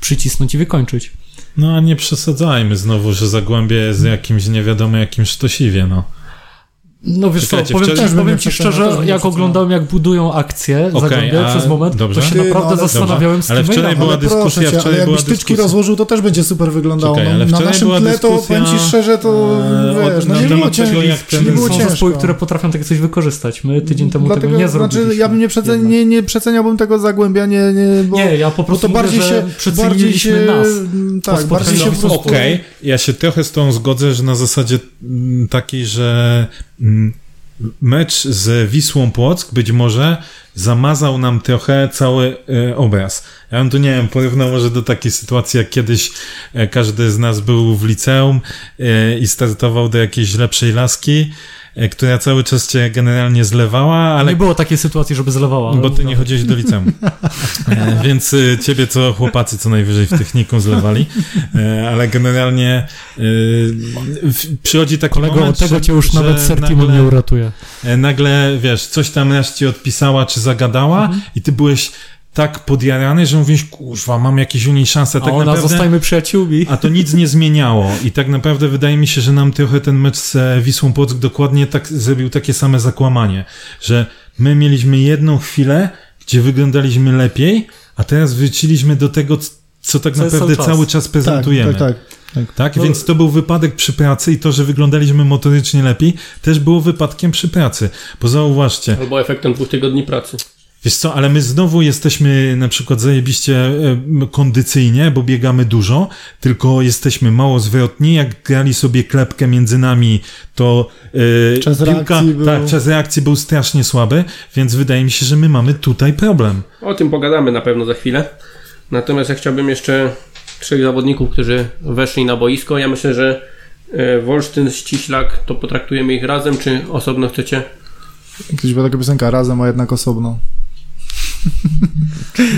przycisnąć i wykończyć. No a nie przesadzajmy znowu, że Zagłębie jest jakimś nie wiadomo jakim sztosiwie, no. No wiesz Czekajcie, co, powiem, wczoraj- powiem ci szczerze, jak oglądałem jak budują akcje a- przez moment, dobrze. to się Ty, no, naprawdę ale- zastanawiałem z Ale wczoraj była ale dyskusja, cię, wczoraj ale była jakbyś tyczki dyskusja. rozłożył, to też będzie super wyglądało. Czekaj, ale no, na naszym była tle to, dyskusja, powiem ci szczerze, to e, wiesz, od- no na nie było, cię, tego, jak ten- nie było Są ciężko. zespoły, które potrafią takie coś wykorzystać. My tydzień temu Dlatego, tego nie znaczy, zrobiliśmy. ja bym nie, przecen, nie, nie przeceniałbym tego Zagłębia, nie, nie, bo, Nie, ja po bo prostu to mówię, bardziej się, bardziej przeceniliśmy się, nas. mm, tak, bardziej się po spotkaniu. prostu... Okej, ja się trochę z tą zgodzę, że na zasadzie mm, takiej, że mm, mecz z Wisłą Płock być może zamazał nam trochę cały e, obraz. Ja bym tu, nie wiem, porównał może do takiej sytuacji, jak kiedyś e, każdy z nas był w liceum e, i startował do jakiejś lepszej laski, która cały czas cię generalnie zlewała, ale Nie było takiej sytuacji, żeby zlewała. bo ty nie chodziłeś do liceum. E, więc y, ciebie co chłopacy co najwyżej w technikum zlewali. E, ale generalnie e, przychodzi taki Kolego, moment, od tego cię już nawet Sertimo nie uratuje. e, nagle, wiesz, coś tam raz ci odpisała czy zagadała Mhm. i ty byłeś tak podjarany, że mówisz, kurwa, mam jakieś u niej szansę. A Tak ona naprawdę, zostajmy przyjaciółmi. a to nic nie zmieniało i tak naprawdę wydaje mi się, że nam trochę ten mecz z e, Wisłą Płock dokładnie tak zrobił takie same zakłamanie, że my mieliśmy jedną chwilę, gdzie wyglądaliśmy lepiej, a teraz wróciliśmy do tego, co tak Co naprawdę cały cały czas. czas, Tak, prezentujemy. tak, tak. Tak, No- więc to był wypadek przy pracy i to, że wyglądaliśmy motorycznie lepiej, też było wypadkiem przy pracy. Bo zauważcie, Albo efektem dwóch tygodni pracy. Wiesz co, ale my znowu jesteśmy na przykład zajebiście kondycyjnie, bo biegamy dużo, tylko jesteśmy mało zwrotni. Jak grali sobie klepkę między nami, to e, Czas piłka, reakcji był- tak, czas reakcji był strasznie słaby, więc wydaje mi się, że my mamy tutaj problem. O tym pogadamy na pewno za chwilę. Natomiast ja chciałbym jeszcze trzech zawodników, którzy weszli na boisko. Ja myślę, że e, Wolsztyn, Ściślak, to potraktujemy ich razem, czy osobno chcecie? Kiedyś była taka piosenka razem, a jednak osobno.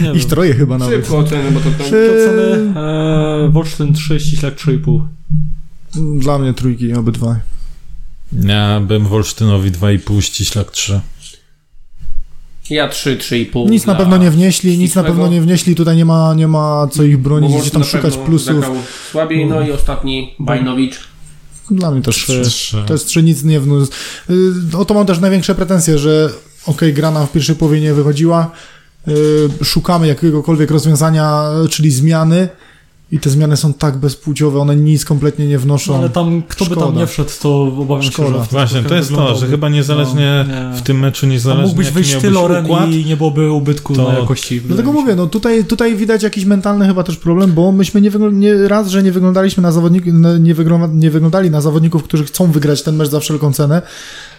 Nie Ich wiem. troje chyba nawet. Szybko oceny, bo to, to, Czy- e, Wolsztyn 3, Ściślak 3,5. Dla mnie trójki, obydwa. Ja bym Wolsztynowi 2,5, ściślak 3. ja 3, 3,5. Nic na pewno nie wnieśli, nic na pewno nie wnieśli, tutaj nie ma, nie ma co ich bronić, gdzie tam szukać plusów. Słabiej, no i ostatni Bajnowicz. Dla mnie też trzy. Trzy. To jest trzy, nic nie wniósł. Y, O to mam też największe pretensje, że okej, gra nam w pierwszej połowie nie wychodziła, y, szukamy jakiegokolwiek rozwiązania, czyli zmiany i te zmiany są tak bezpłciowe, one nic kompletnie nie wnoszą. No, ale tam, kto by tam Szkoda. nie wszedł, to obawiam się, Szkoda. że... Właśnie, to jest to, że chyba niezależnie No, nie. w tym meczu, niezależnie mógłbyś jaki wyjść Tylorem układ, i nie byłoby ubytku to- na jakości. Dlatego mówię, no tutaj, tutaj widać jakiś mentalny chyba też problem, bo myśmy nie, nie raz, że nie wyglądaliśmy na zawodników, nie wyglądali na zawodników, którzy chcą wygrać ten mecz za wszelką cenę.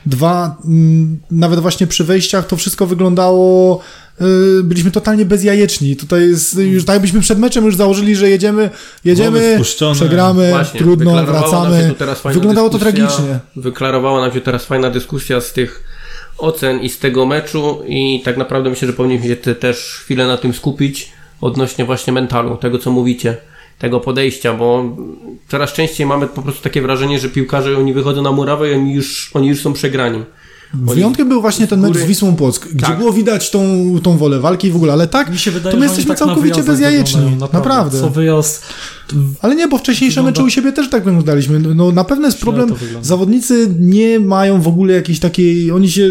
Dwa, mm, nawet właśnie przy wejściach to wszystko wyglądało, y, byliśmy totalnie bezjajeczni. Tutaj jest, już tak jakbyśmy przed meczem już założyli, że jedziemy, jedziemy, przegramy, Właśnie, trudno, wracamy. Wyglądało to tragicznie. Wyklarowała nam się teraz fajna dyskusja z tych ocen i z tego meczu i tak naprawdę myślę, że powinniśmy się te, też chwilę na tym skupić odnośnie właśnie mentalu, tego co mówicie, tego podejścia, bo coraz częściej mamy po prostu takie wrażenie, że piłkarze oni wychodzą na murawę i oni już, oni już są przegrani. Oni- Wyjątkiem był właśnie ten mecz z Wisłą Płock, gdzie Tak. było widać tą, tą wolę walki i w ogóle, ale tak, Mi się wydaje, to my jesteśmy tak całkowicie bezjajeczni. wyglądają, Naprawdę. Co wyjazd, Ale nie, bo wcześniejsze Wygląda- mecze u siebie też tak wyglądaliśmy. No na pewno jest problem. Zawodnicy nie mają w ogóle jakiejś takiej. Oni się.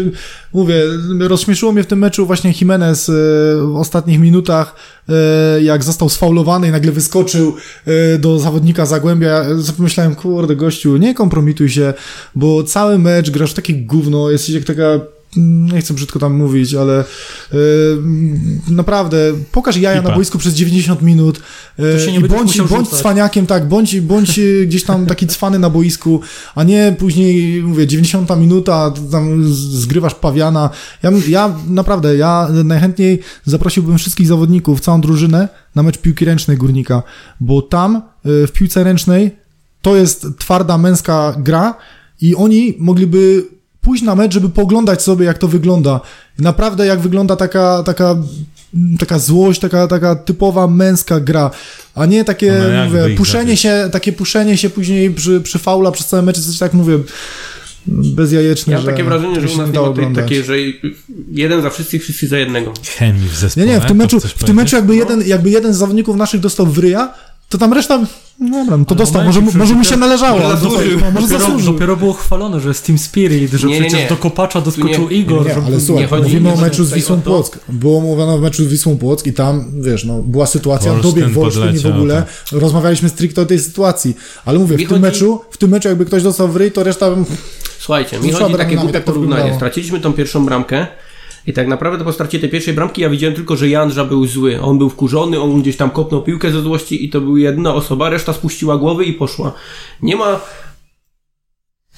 Mówię, rozśmieszyło mnie w tym meczu właśnie Jimenez e, w ostatnich minutach, e, jak został sfaulowany i nagle wyskoczył e, do zawodnika Zagłębia. Pomyślałem, kurde, gościu, nie kompromituj się, bo cały mecz grasz w takie gówno, jesteś jak taka. Nie chcę brzydko tam mówić, ale e, naprawdę pokaż jaja na boisku przez 90 minut nie i bądź, bądź cwaniakiem, tak, bądź, bądź e, gdzieś tam taki cwany na boisku, a nie później, mówię, 90 minuta, tam zgrywasz pawiana. Ja, ja naprawdę, ja najchętniej zaprosiłbym wszystkich zawodników, całą drużynę na mecz piłki ręcznej Górnika, bo tam e, w piłce ręcznej to jest twarda męska gra i oni mogliby pójść na mecz, żeby pooglądać sobie, jak to wygląda. Naprawdę, jak wygląda taka, taka, taka złość, taka, taka typowa męska gra, a nie takie, No, jak mówię, puszenie zabić? się, takie puszenie się później przy, przy faula przez cały mecz, coś tak mówię, bezjajeczne, Ja mam takie wrażenie, że u nas nie ma tej takiej, że jeden za wszystkich, wszyscy za jednego. Chemii w zespole. Nie, nie, w tym meczu, w tym meczu jakby, jeden, jakby jeden z zawodników naszych dostał w ryja, to tam reszta, no dobra, no to dostał, momencie, może, mu- może mu się należało. może ale zasłużył. dostał, no, może Dopiero, zasłużył. dopiero było chwalone, że jest Team Spirit, że Nie, nie, przecież nie. do kopacza doskoczył Nie, Igor. Nie, że- ale słuchaj, nie chodzi- mówimy nie o chodzi meczu z tutaj Wisłą o to- Płock. Było mówione o meczu z Wisłą Płock i tam, wiesz, no, była sytuacja, Wolsztyn dobieg Wolsztyn i w podleciał, ogóle. tak. Rozmawialiśmy stricte o tej sytuacji. Ale mówię, Mi w tym chodzi- meczu, w tym meczu jakby ktoś dostał w ryj, to reszta... Słuchajcie, mi chodzi takie dynamika, głupie tak to porównanie. wyglądało. Straciliśmy tą pierwszą bramkę i tak naprawdę po stracie tej pierwszej bramki ja widziałem tylko, że Jandrza był zły. On był wkurzony, on gdzieś tam kopnął piłkę ze złości i to był jedna osoba, reszta spuściła głowy i poszła. Nie ma...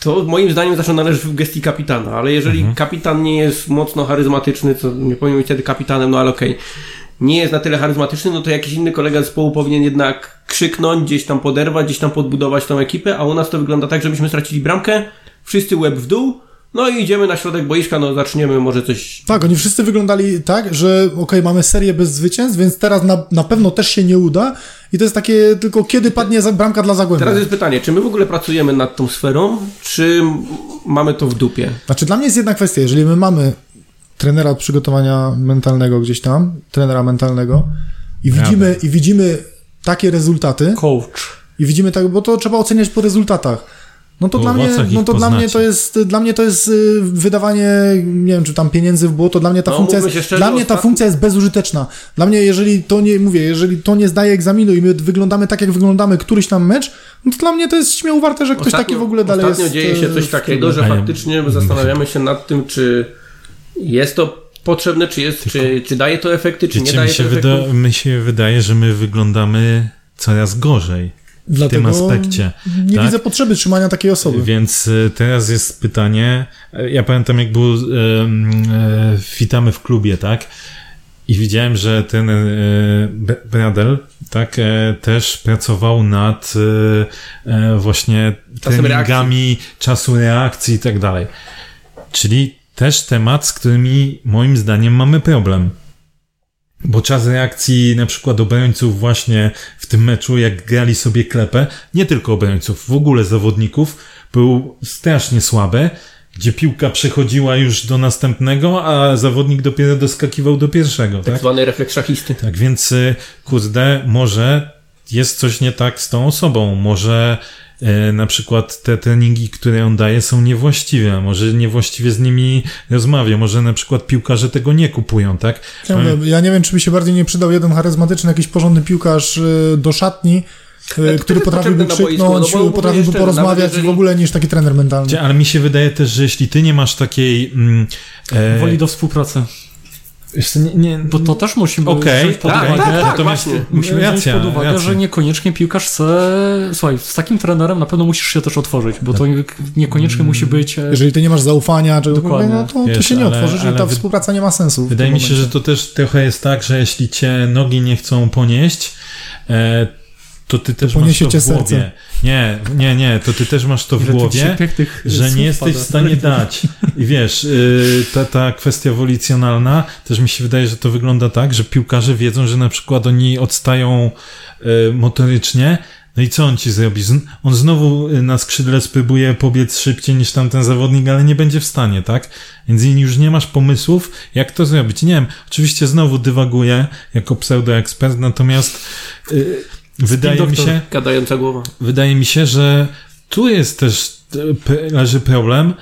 To moim zdaniem zawsze należy w gestii kapitana, ale jeżeli Mhm. kapitan nie jest mocno charyzmatyczny, to nie powinien być wtedy kapitanem, no ale okej. Nie jest na tyle charyzmatyczny, no to jakiś inny kolega zespołu powinien jednak krzyknąć, gdzieś tam poderwać, gdzieś tam podbudować tą ekipę, a u nas to wygląda tak, żebyśmy stracili bramkę, wszyscy łeb w dół, no i idziemy na środek boiska, no zaczniemy może coś... Tak, oni wszyscy wyglądali tak, że okej, mamy serię bez zwycięstw, więc teraz na, na pewno też się nie uda i to jest takie tylko kiedy padnie bramka dla Zagłębia. Teraz jest pytanie, czy my w ogóle pracujemy nad tą sferą, czy mamy to w dupie? Znaczy dla mnie jest jedna kwestia, jeżeli my mamy trenera od przygotowania mentalnego gdzieś tam, trenera mentalnego i widzimy, i widzimy takie rezultaty Coach. i widzimy tak, bo to trzeba oceniać po rezultatach. No to, Po dla mnie, no to dla mnie to jest, dla mnie to jest y, wydawanie, nie wiem, czy tam pieniędzy w błoto, dla mnie ta No, funkcja jest, szczerze, dla mnie ta ostatnio- funkcja jest bezużyteczna. Dla mnie, jeżeli to nie, mówię, jeżeli to nie zdaje egzaminu i my wyglądamy tak, jak wyglądamy któryś tam mecz, no to dla mnie to jest śmiało warte, że ktoś taki w ogóle dalej ostatnio jest. dzieje się y, coś takiego, że faktycznie zastanawiamy się nad tym, czy jest to potrzebne, czy, jest, czy, czy daje to efekty, czy nie Wiecie, daje mi się, to wyda- mi się wydaje, że my wyglądamy coraz gorzej Dlatego tym aspekcie. Nie tak? widzę potrzeby trzymania takiej osoby. Więc y, teraz jest pytanie. e, Ja pamiętam, jak był em, e, Witamy w klubie, tak? I widziałem, że ten e, Bradel, tak, e, też pracował nad e, e, właśnie Czasem treningami czasu reakcji i tak dalej. Czyli też temat, z którymi moim zdaniem mamy problem. Bo czas reakcji na przykład obrońców właśnie w tym meczu, jak grali sobie klepę, nie tylko obrońców, w ogóle zawodników, był strasznie słaby, gdzie piłka przechodziła już do następnego, a zawodnik dopiero doskakiwał do pierwszego, Tak tak? zwany refleks szachisty. Tak więc, y, kurde, może jest coś nie tak z tą osobą. Może na przykład te treningi, które on daje, są niewłaściwe. Może niewłaściwie z nimi rozmawia. Może na przykład piłkarze tego nie kupują, tak? Ja, mówię, ja nie wiem, czy by się bardziej nie przydał jeden charyzmatyczny, jakiś porządny piłkarz y, do szatni, Ale to który potrafiłby krzyknąć, no bo potrafiłby szczerze, porozmawiać jeżeli- w ogóle niż taki trener mentalny. Ale mi się wydaje też, że jeśli ty nie masz takiej... Mm, e, Woli do współpracy. Co, nie, nie, Bo to też musimy Okej, wziąć pod tak, uwagę. tak, tak. Natomiast właśnie. Musimy racja, wziąć pod uwagę, racja. że niekoniecznie piłkarz chce... Słuchaj, z takim trenerem na pewno musisz się też otworzyć, bo to nie- niekoniecznie musi być... e, Jeżeli ty nie masz zaufania, czy Dokładnie. no to, to Wiesz, się nie ale- otworzysz ale i ta wy- współpraca nie ma sensu. Wydaje mi się, że to też trochę jest tak, że jeśli cię nogi nie chcą ponieść, e, to ty też masz poniesie to w głowie. serce. Nie, nie, nie, to ty też masz to w ile głowie, że nie jesteś w stanie dać. I wiesz, y, ta, ta kwestia wolicjonalna, też mi się wydaje, że to wygląda tak, że piłkarze wiedzą, że na przykład oni odstają y, motorycznie, no i co on ci zrobi? On znowu y, na skrzydle spróbuje pobiec szybciej niż tamten zawodnik, ale nie będzie w stanie, tak? Więc już nie masz pomysłów, jak to zrobić. Nie wiem, oczywiście znowu dywaguję jako pseudoekspert, natomiast y, wydaje mi doktor. się, Gadająca głowa. wydaje mi się, że tu jest też leży problem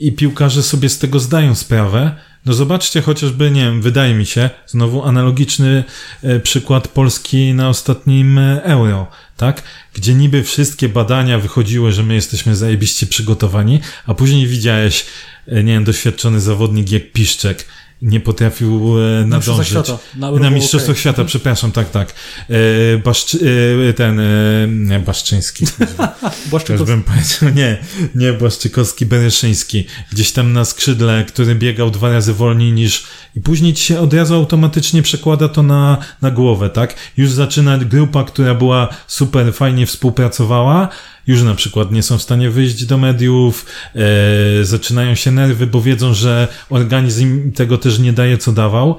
i piłkarze sobie z tego zdają sprawę. No zobaczcie chociażby, nie wiem, wydaje mi się, znowu analogiczny e, przykład Polski na ostatnim e, Euro, tak? Gdzie niby wszystkie badania wychodziły, że my jesteśmy zajebiście przygotowani, a później widziałeś, e, nie wiem, doświadczony zawodnik jak Piszczek nie potrafił e, Na Mistrzostwach nadążyć. Świata. Na, Na, Mistrzostwach. Świata, przepraszam, tak, tak. E, Baszczy, e, ten, e, nie, Baszczyński. Błaszczykowski. bym powiedział, nie, nie Błaszczykowski, Bereszyński. Gdzieś tam na skrzydle, który biegał dwa razy wolniej niż... I później ci się od razu automatycznie przekłada to na, na głowę, tak? Już zaczyna grupa, która była super, fajnie współpracowała, już na przykład nie są w stanie wyjść do mediów, e, zaczynają się nerwy, bo wiedzą, że organizm tego też nie daje, co dawał.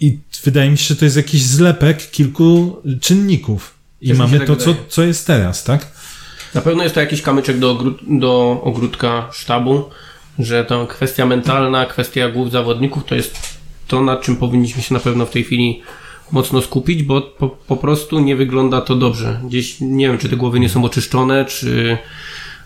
I wydaje mi się, że to jest jakiś zlepek kilku czynników. I Też mamy tak to, co, co jest teraz, tak? Na pewno jest to jakiś kamyczek do, ogród- do ogródka sztabu, że ta kwestia mentalna, kwestia głów zawodników to jest to, nad czym powinniśmy się na pewno w tej chwili mocno skupić, bo po, po prostu nie wygląda to dobrze. Gdzieś nie wiem, czy te głowy nie są oczyszczone, czy,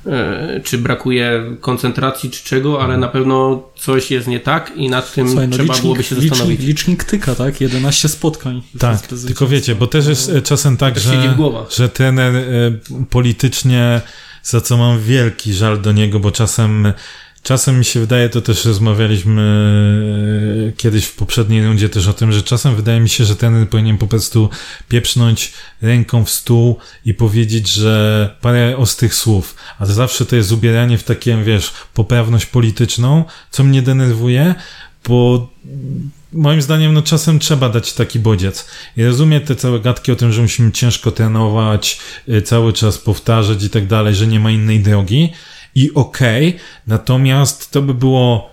e, czy brakuje koncentracji, czy czego, ale na pewno coś jest nie tak i nad tym Słuchaj, no trzeba licznik, byłoby się licznik, zastanowić. licznik tyka, tak? 11 spotkań. Tak, tylko wiecie, bo też jest e, czasem tak, Też że, że trener e, politycznie, za co mam wielki żal do niego, bo czasem, czasem mi się wydaje, to też rozmawialiśmy e, kiedyś w poprzedniej rundzie też o tym, że czasem wydaje mi się, że trener powinien po prostu pieprznąć ręką w stół i powiedzieć, że parę ostrych słów, a to zawsze to jest ubieranie w takie, wiesz, poprawność polityczną, co mnie denerwuje, bo moim zdaniem, no czasem trzeba dać taki bodziec. I rozumiem te całe gadki o tym, że musimy ciężko trenować, y, cały czas powtarzać i tak dalej, że nie ma innej drogi. I okej, natomiast to by było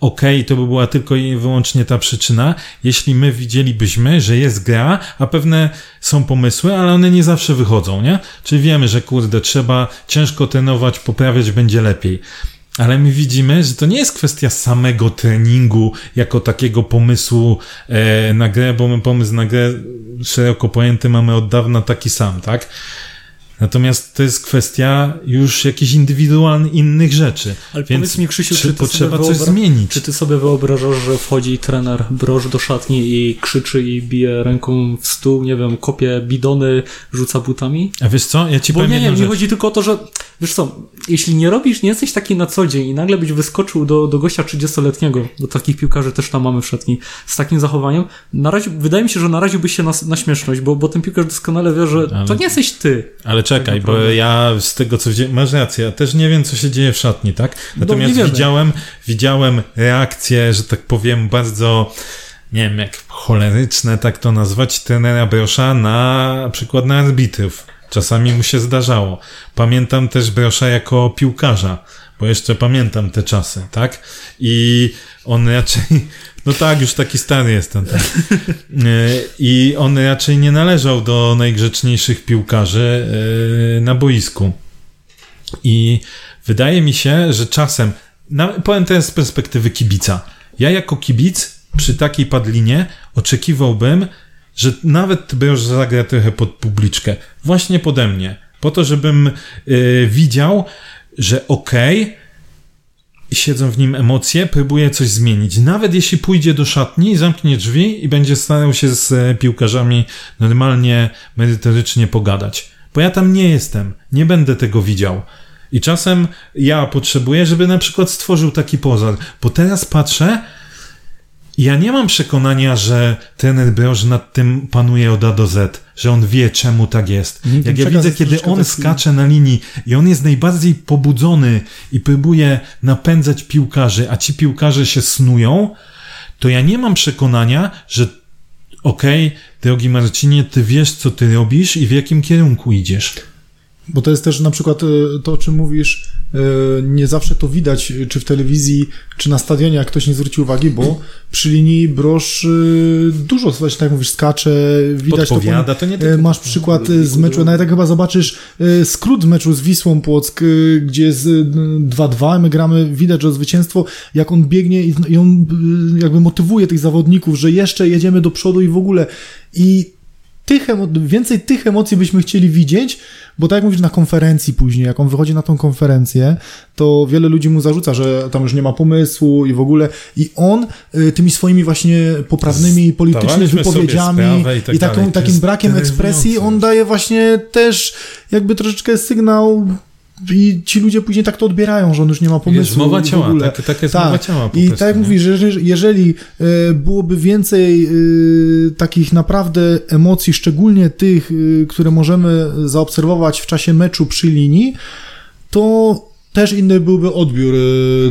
okej, to by była tylko i wyłącznie ta przyczyna, jeśli my widzielibyśmy, że jest gra, a pewne są pomysły, ale one nie zawsze wychodzą, nie? Czyli wiemy, że kurde, trzeba ciężko trenować, poprawiać będzie lepiej. Ale my widzimy, że to nie jest kwestia samego treningu jako takiego pomysłu e, na grę, bo my pomysł na grę szeroko pojęty mamy od dawna taki sam, tak? Natomiast to jest kwestia już jakichś indywidualnych, innych rzeczy. Ale Więc powiedz mi, Krzysiu, czy czy potrzeba coś zmienić? Czy ty sobie wyobrażasz, że wchodzi trener broż do szatni i krzyczy i bije ręką w stół, nie wiem, kopie bidony, rzuca butami? A wiesz co? Ja ci Bo powiem nie, nie, mi chodzi tylko o to, że wiesz co, jeśli nie robisz, nie jesteś taki na co dzień i nagle byś wyskoczył do, do gościa 30-letniego, bo takich piłkarzy też tam mamy w szatni, z takim zachowaniem, narazi, wydaje mi się, że naraziłbyś się na, na śmieszność, bo, bo ten piłkarz doskonale wie, że Ale- to nie jesteś ty. Ale czekaj, Tak bo ja z tego co widziałem, masz rację, ja też nie wiem co się dzieje w szatni, tak? Natomiast No, nie wiemy. widziałem, widziałem reakcje, że tak powiem, bardzo, nie wiem jak choleryczne tak to nazwać, trenera Brosza na przykład na arbitrów. Czasami mu się zdarzało. Pamiętam też Brosza jako piłkarza, bo jeszcze pamiętam te czasy, tak? I on raczej, no tak, już taki stary jestem, tak? E, I on raczej nie należał do najgrzeczniejszych piłkarzy e, na boisku. I wydaje mi się, że czasem, powiem teraz z perspektywy kibica. Ja jako kibic przy takiej padlinie oczekiwałbym, że nawet Broż zagra trochę pod publiczkę. Właśnie pode mnie. Po to, żebym y, widział, że okej, siedzą w nim emocje, próbuje coś zmienić. Nawet jeśli pójdzie do szatni, zamknie drzwi i będzie starał się z e, piłkarzami normalnie, merytorycznie pogadać. Bo ja tam nie jestem, nie będę tego widział. I czasem ja potrzebuję, żeby na przykład stworzył taki pozor, bo teraz patrzę, ja nie mam przekonania, że trener Broż nad tym panuje od A do Z, że on wie, czemu tak jest. Nie, Jak ja widzę, kiedy on taki- skacze na linii i on jest najbardziej pobudzony i próbuje napędzać piłkarzy, a ci piłkarze się snują, to ja nie mam przekonania, że okej, drogi Marcinie, ty wiesz, co ty robisz i w jakim kierunku idziesz. Bo to jest też na przykład e, to, o czym mówisz, nie zawsze to widać, e, czy w telewizji, czy na stadionie, jak ktoś nie zwróci uwagi, bo przy linii brosz e, dużo, właśnie tak jak mówisz, skacze, widać Podpowiada, to. to nie E, tylko... Masz przykład e, z meczu, nawet jak chyba zobaczysz e, skrót meczu z Wisłą Płock, e, gdzie jest e, 2-2, my gramy, widać, że zwycięstwo, jak on biegnie i, i on e, jakby motywuje tych zawodników, że jeszcze jedziemy do przodu i w ogóle. I tych więcej tych emocji byśmy chcieli widzieć, bo tak jak mówisz na konferencji później, jak on wychodzi na tą konferencję, to wiele ludzi mu zarzuca, że tam już nie ma pomysłu i w ogóle. I on y, tymi swoimi właśnie poprawnymi politycznymi wypowiedziami i tak i taką, takim brakiem ekspresji, on daje właśnie też jakby troszeczkę sygnał i ci ludzie później tak to odbierają, że on już nie ma pomysłu. Jest mowa i w ciała, ogóle. tak, tak jest Tak. mowa ciała po I prostu, tak jak mówisz, że jeżeli- jeżeli e, byłoby więcej e, takich naprawdę emocji, szczególnie tych, e, które możemy zaobserwować w czasie meczu przy linii, to też inny byłby odbiór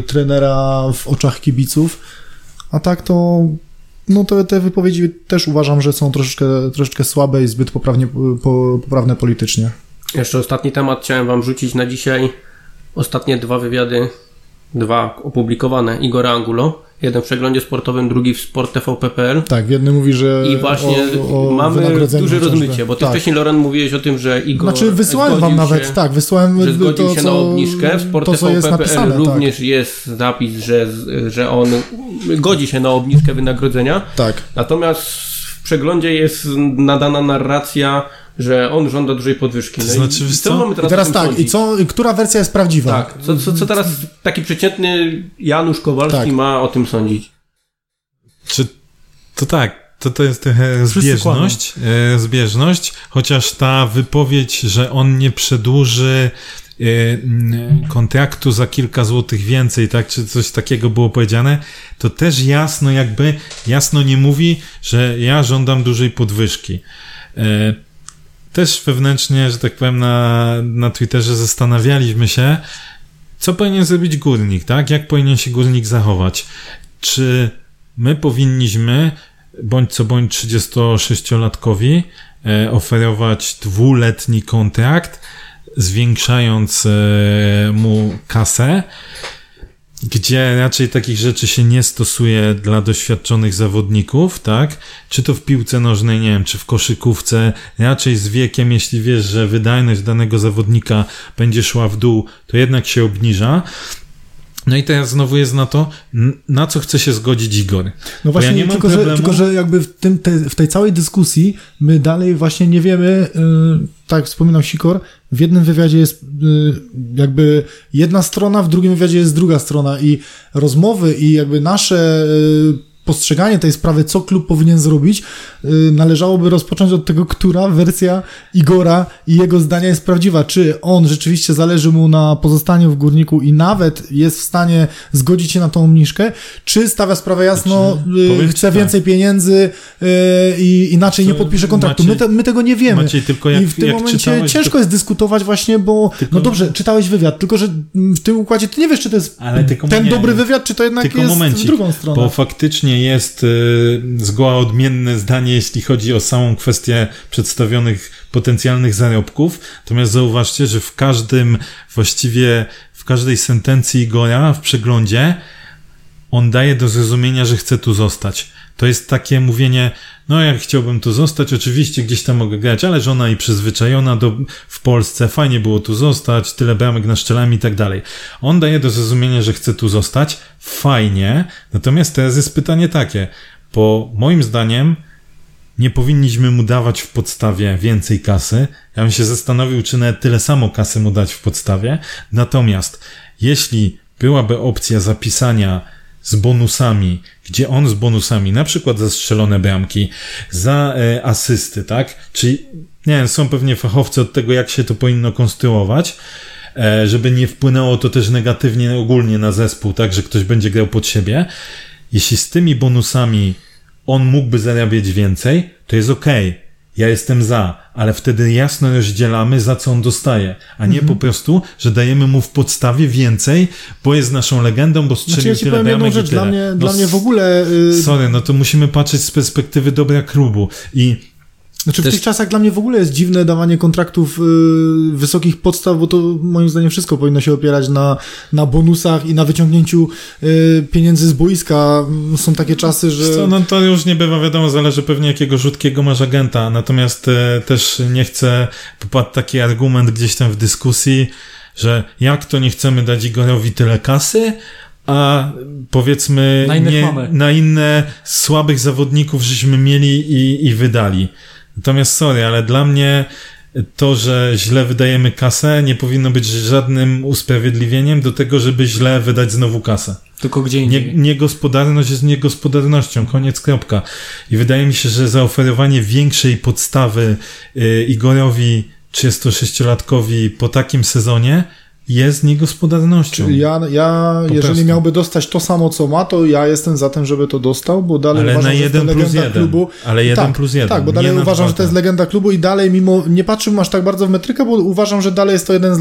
trenera w oczach kibiców. A tak to no to te wypowiedzi też uważam, że są troszeczkę, troszeczkę słabe i zbyt poprawnie, po, poprawne politycznie. Jeszcze ostatni temat chciałem wam rzucić na dzisiaj. Ostatnie dwa wywiady, dwa opublikowane Igora Angulo. Jeden w przeglądzie sportowym, drugi w Sport TVP.pl. Tak, w jednym mówi, że I właśnie o, o mamy duże rozmycie, bo ty tak. wcześniej, Loren, mówiłeś o tym, że Igor Znaczy wysłałem wam nawet, się, tak, wysłałem że zgodził to, się co, na obniżkę. W Sport TVP.pl napisane, również jest zapis, że, że on godzi się na obniżkę wynagrodzenia. tak. tak. Natomiast w przeglądzie jest nadana narracja, że on żąda dużej podwyżki. To No znaczy, i co co? mamy I teraz, teraz o tym tak, i co, która wersja jest prawdziwa? Tak, co, co, co teraz taki przeciętny Janusz Kowalski Tak. ma o tym sądzić? Czy to tak, to, to jest trochę zbieżność, e, zbieżność, chociaż ta wypowiedź, że on nie przedłuży e, kontraktu za kilka złotych więcej, tak, czy coś takiego było powiedziane, to też jasno jakby, jasno nie mówi, że ja żądam dużej podwyżki. Też wewnętrznie, że tak powiem, na, na Twitterze zastanawialiśmy się, co powinien zrobić górnik, tak? Jak powinien się górnik zachować? Czy my powinniśmy, bądź co bądź 36-latkowi, e, oferować dwuletni kontrakt, zwiększając e, mu kasę, gdzie raczej takich rzeczy się nie stosuje dla doświadczonych zawodników, tak? Czy to w piłce nożnej, nie wiem, czy w koszykówce, raczej z wiekiem, jeśli wiesz, że wydajność danego zawodnika będzie szła w dół, to jednak się obniża. No i teraz znowu jest na to, na co chce się zgodzić Igor. No właśnie, ja nie mam tylko, problemu. że, tylko że jakby w, tym, te, w tej całej dyskusji my dalej właśnie nie wiemy, y, tak wspominał Sikor, w jednym wywiadzie jest y, jakby jedna strona, w drugim wywiadzie jest druga strona i rozmowy i jakby nasze y, postrzeganie tej sprawy, co klub powinien zrobić, y, należałoby rozpocząć od tego, która wersja Igora i jego zdania jest prawdziwa. Czy on rzeczywiście zależy mu na pozostaniu w górniku i nawet jest w stanie zgodzić się na tą obniżkę, czy stawia sprawę jasno, Znaczy, y, chce tak. więcej pieniędzy y, i inaczej nie podpisze kontraktu. Maciej- my, te, my tego nie wiemy. Maciej, tylko jak- I w tym momencie czytałeś, ciężko to- jest dyskutować właśnie, bo Tylko- no dobrze, czytałeś wywiad, tylko że w tym układzie ty nie wiesz, czy to jest ten nie- dobry wywiad, czy to jednak jest w drugą stronę. bo faktycznie jest y, zgoła odmienne zdanie, jeśli chodzi o samą kwestię przedstawionych potencjalnych zarobków. Natomiast zauważcie, że w każdym, właściwie w każdej sentencji Igora w przeglądzie on daje do zrozumienia, że chce tu zostać. To jest takie mówienie, no ja chciałbym tu zostać, oczywiście gdzieś tam mogę grać, ale żona i przyzwyczajona do, w Polsce, fajnie było tu zostać, tyle bramek na szczelami i tak dalej. On daje do zrozumienia, że chce tu zostać, fajnie, natomiast teraz jest pytanie takie, bo moim zdaniem nie powinniśmy mu dawać w podstawie więcej kasy. Ja bym się zastanowił, czy nawet tyle samo kasy mu dać w podstawie. Natomiast jeśli byłaby opcja zapisania z bonusami, gdzie on z bonusami, na przykład za strzelone bramki, za e, asysty, tak? Czyli, nie wiem, są pewnie fachowcy od tego, jak się to powinno konstruować, e, żeby nie wpłynęło to też negatywnie ogólnie na zespół, tak, że ktoś będzie grał pod siebie. Jeśli z tymi bonusami on mógłby zarabiać więcej, to jest okej. Ja jestem za, ale wtedy jasno rozdzielamy, za co on dostaje, a nie po prostu, że dajemy mu w podstawie więcej, bo jest naszą legendą, bo strzelił Znaczy ja tyle bramek i tyle. dla mnie, No dla mnie w ogóle... y, Sorry, no to musimy patrzeć z perspektywy dobra klubu i Znaczy w Też- tych czasach dla mnie w ogóle jest dziwne dawanie kontraktów y, wysokich podstaw, bo to moim zdaniem wszystko powinno się opierać na, na bonusach i na wyciągnięciu y, pieniędzy z boiska. Są takie czasy, że... Co, no to już nie bywa wiadomo, zależy pewnie jakiego rzutkiego masz agenta, natomiast e, też nie chcę, popadł taki argument gdzieś tam w dyskusji, że jak to nie chcemy dać Igorowi tyle kasy, a powiedzmy Na nie, mamy. na inne słabych zawodników żeśmy mieli i, i wydali. Natomiast sorry, ale dla mnie to, że źle wydajemy kasę, nie powinno być żadnym usprawiedliwieniem do tego, żeby źle wydać znowu kasę. Tylko gdzie Nie, indziej. niegospodarność jest niegospodarnością, koniec, kropka. I wydaje mi się, że zaoferowanie większej podstawy y, Igorowi 36-latkowi po takim sezonie jest niegospodarnością. Czyli ja, ja Po jeżeli prostu. miałby dostać to samo, co ma, to ja jestem za tym, żeby to dostał, bo dalej Ale uważam, na że jest to jeden plus legenda jeden. klubu. Ale jeden tak, plus jeden. Tak, bo nie dalej na uważam, że to jest tak. legenda klubu i dalej mimo, nie patrzył aż tak bardzo w metrykę, bo uważam, że dalej jest to jeden z,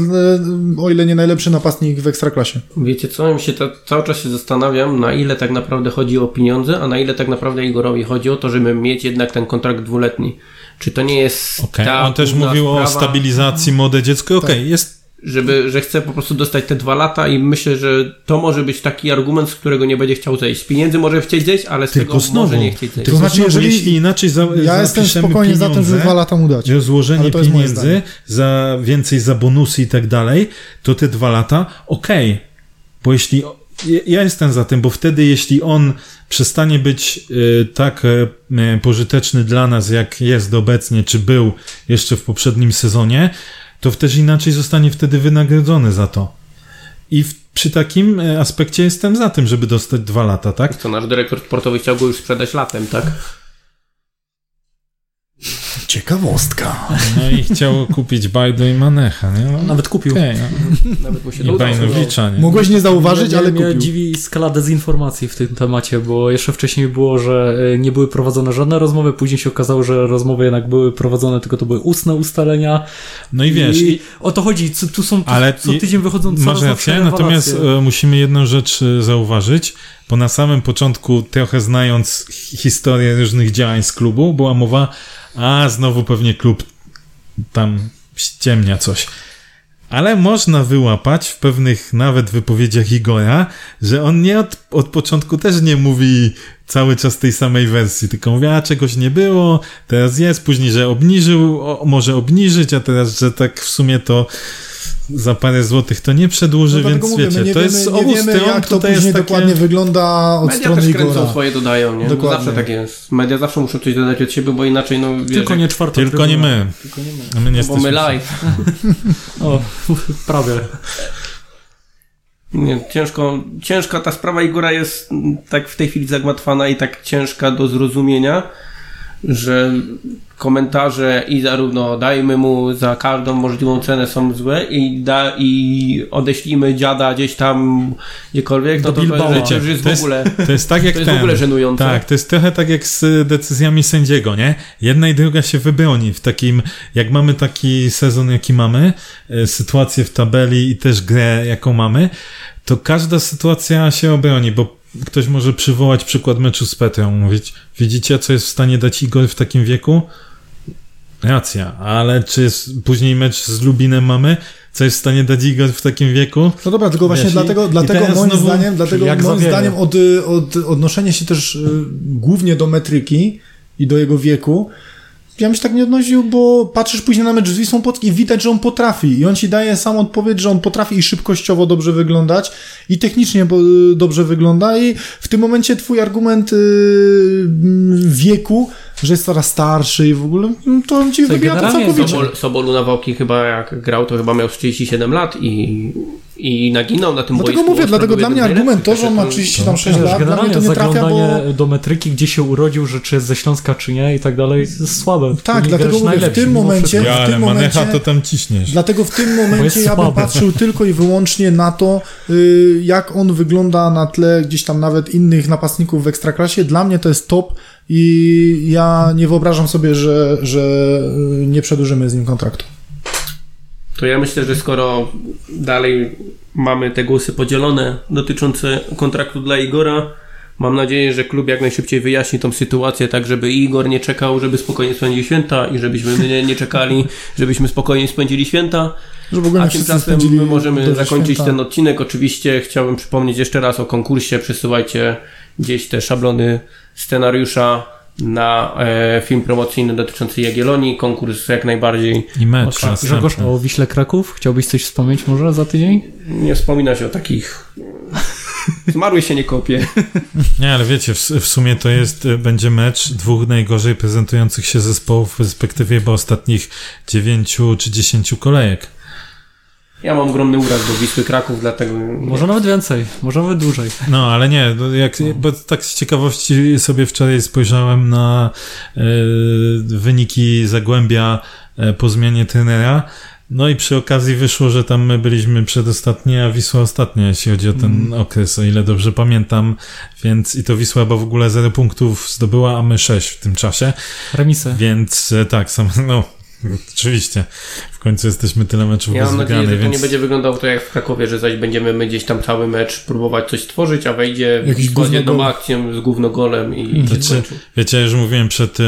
e, o ile nie najlepszy napastnik w Ekstraklasie. Wiecie co, ja się ta, cały czas się zastanawiam, na ile tak naprawdę chodzi o pieniądze, a na ile tak naprawdę Igorowi chodzi o to, żeby mieć jednak ten kontrakt dwuletni. Czy to nie jest Okej, ta on też mówił o sprawa, stabilizacji młode dziecko. Okej, jest żeby, że chce po prostu dostać te dwa lata i myślę, że to może być taki argument, z którego nie będzie chciał zejść. Z pieniędzy może chcieć zejść, ale z tylko tego znowu. może nie chcieć zejść. Tylko znaczy, jeżeli- jeśli inaczej za, Ja jestem zapiszemy spokojnie za tym, żeby dwa lata mu dać. że złożenie to pieniędzy za więcej za bonusy i tak dalej, to te dwa lata, okej. Bo jeśli ja- ja jestem za tym, bo wtedy jeśli on przestanie być y, tak y, pożyteczny dla nas, jak jest obecnie, czy był jeszcze w poprzednim sezonie, to też inaczej zostanie wtedy wynagrodzony za to. I w, przy takim y, aspekcie jestem za tym, żeby dostać dwa lata, tak? Co nasz dyrektor sportowy chciał go już sprzedać latem, tak? Ciekawostka. No i chciał kupić Bajdo i Manecha, nie? No, Nawet kupił. okej, no. Nawet mu się I. Bajnowicza, nie? Mogłeś nie zauważyć, ale mnie kupił. dziwi skala dezinformacji w tym temacie, bo jeszcze wcześniej było, że e, nie były prowadzone żadne rozmowy, później się okazało, że rozmowy jednak były prowadzone, tylko to były ustne ustalenia. No i wiesz, I o to chodzi, co- tu są tu, Ale co tydzień wychodzą coraz Masz rację, natomiast e, musimy jedną rzecz e, zauważyć, bo na samym początku, trochę znając hi- historię różnych działań z klubu, była mowa, a znowu pewnie klub tam ściemnia coś. Ale można wyłapać w pewnych nawet wypowiedziach Igora, że on nie od, od początku też nie mówi cały czas tej samej wersji, tylko mówi, a czegoś nie było, teraz jest, później, że obniżył, o, może obniżyć, a teraz, że tak w sumie to za parę złotych to nie przedłuży, No więc mówię, wiecie, my nie to wiemy, jest obu wiemy stron, jak to później jest takie... dokładnie wygląda od Media strony też kręcą swoje, dodają, nie? Dokładnie. Zawsze tak jest. Media zawsze muszą coś dodać od siebie, bo inaczej, no wiesz, Tylko nie czwarta Tylko nie my. Tylko nie my. A My nie bo my jesteśmy... live. O, prawie. Nie, ciężko, ciężka ta sprawa Igora jest mm, tak w tej chwili zagmatwana i tak ciężka do zrozumienia, że komentarze i zarówno dajmy mu za każdą możliwą cenę są złe i, da, i odeślimy dziada gdzieś tam gdziekolwiek, no to, to, to, już jest To w jest- ogóle To jest tak jak to jest ten. w ogóle żenujące. Tak, to jest trochę tak jak z decyzjami sędziego, nie? Jedna i druga się wybroni w takim, jak mamy taki sezon, jaki mamy, e, sytuację w tabeli i też grę, jaką mamy, to każda sytuacja się obroni, bo ktoś może przywołać przykład meczu z Petrą, mówić, widzicie, co jest w stanie dać Igor w takim wieku? Racja, ale czy jest, później mecz z Lubinem mamy, co jest w stanie dać Igor w takim wieku? No dobra, tylko właśnie Wiesz, dlatego, i dlatego moim znowu- zdaniem, dlatego moim zdaniem od, od odnoszenie się też y, głównie do metryki i do jego wieku, ja bym się tak nie odnosił, bo patrzysz później na mecz z Wisłą Płock i widać, że on potrafi. I on ci daje sam odpowiedź, że on potrafi i szybkościowo dobrze wyglądać, i technicznie y, dobrze wygląda. I w tym momencie twój argument y, mm, wieku, że jest coraz starszy i w ogóle, mm, to on ci wybija to całkowicie. Sobol, Sobolu na Wałki chyba jak grał, to chyba miał 37 lat i, i naginął na tym Dlatego boisku. mówię, dlatego dla mnie argument to, że on ma także 36 Wiesz, lat, dla mnie to nie trafia, bo... zaglądanie do metryki, gdzie się urodził, że czy jest ze Śląska, czy nie i tak dalej, jest słabe. Tak, dlatego mówię, w tym momencie-. Ja, w tym momencie- to tam ciśniesz. Dlatego w tym momencie ja bym patrzył tylko i wyłącznie na to, y, jak on wygląda na tle gdzieś tam nawet innych napastników w Ekstraklasie. Dla mnie to jest top i ja nie wyobrażam sobie, że, że y, nie przedłużymy z nim kontraktu. To ja myślę, że skoro dalej mamy te głosy podzielone dotyczące kontraktu dla Igora, mam nadzieję, że klub jak najszybciej wyjaśni tą sytuację, tak żeby Igor nie czekał, żeby spokojnie spędził święta i żebyśmy my nie, nie czekali, żebyśmy spokojnie spędzili święta. A tymczasem my możemy zakończyć święta. ten odcinek. Oczywiście chciałbym przypomnieć jeszcze raz o konkursie. Przesyłajcie gdzieś te szablony scenariusza na e, film promocyjny dotyczący Jagiellonii. Konkurs jak najbardziej I mecz Grzegorz, następny. o Wiśle Kraków, chciałbyś coś wspomnieć może za tydzień? nie wspomina się o takich Zmarły się nie kopie. Nie, ale wiecie, w, w sumie to jest, y, będzie mecz dwóch najgorzej prezentujących się zespołów w perspektywie chyba ostatnich dziewięciu czy dziesięciu kolejek. Ja mam ogromny uraz do Wisły Kraków, dlatego... Może nawet więcej, może nawet dłużej. No, ale nie, bo jak, bo tak z ciekawości sobie wczoraj spojrzałem na e, wyniki Zagłębia e, po zmianie trenera. No i przy okazji wyszło, że tam my byliśmy przedostatni, a Wisła ostatnia, jeśli chodzi o ten okres, o ile dobrze pamiętam. Więc i to Wisła chyba w ogóle 0 punktów zdobyła, a my 6 w tym czasie. Remisy. Więc e, tak, sam, no, oczywiście. W końcu jesteśmy tyle meczów Ja bez mam nadzieję, wygranej, że to więc... nie będzie wyglądało to jak w Krakowie, że zaś będziemy my gdzieś tam cały mecz próbować coś stworzyć, a wejdzie Jakiś z jedną akcją z gównogolem i, Znaczy. Wiecie, ja już mówiłem przed e,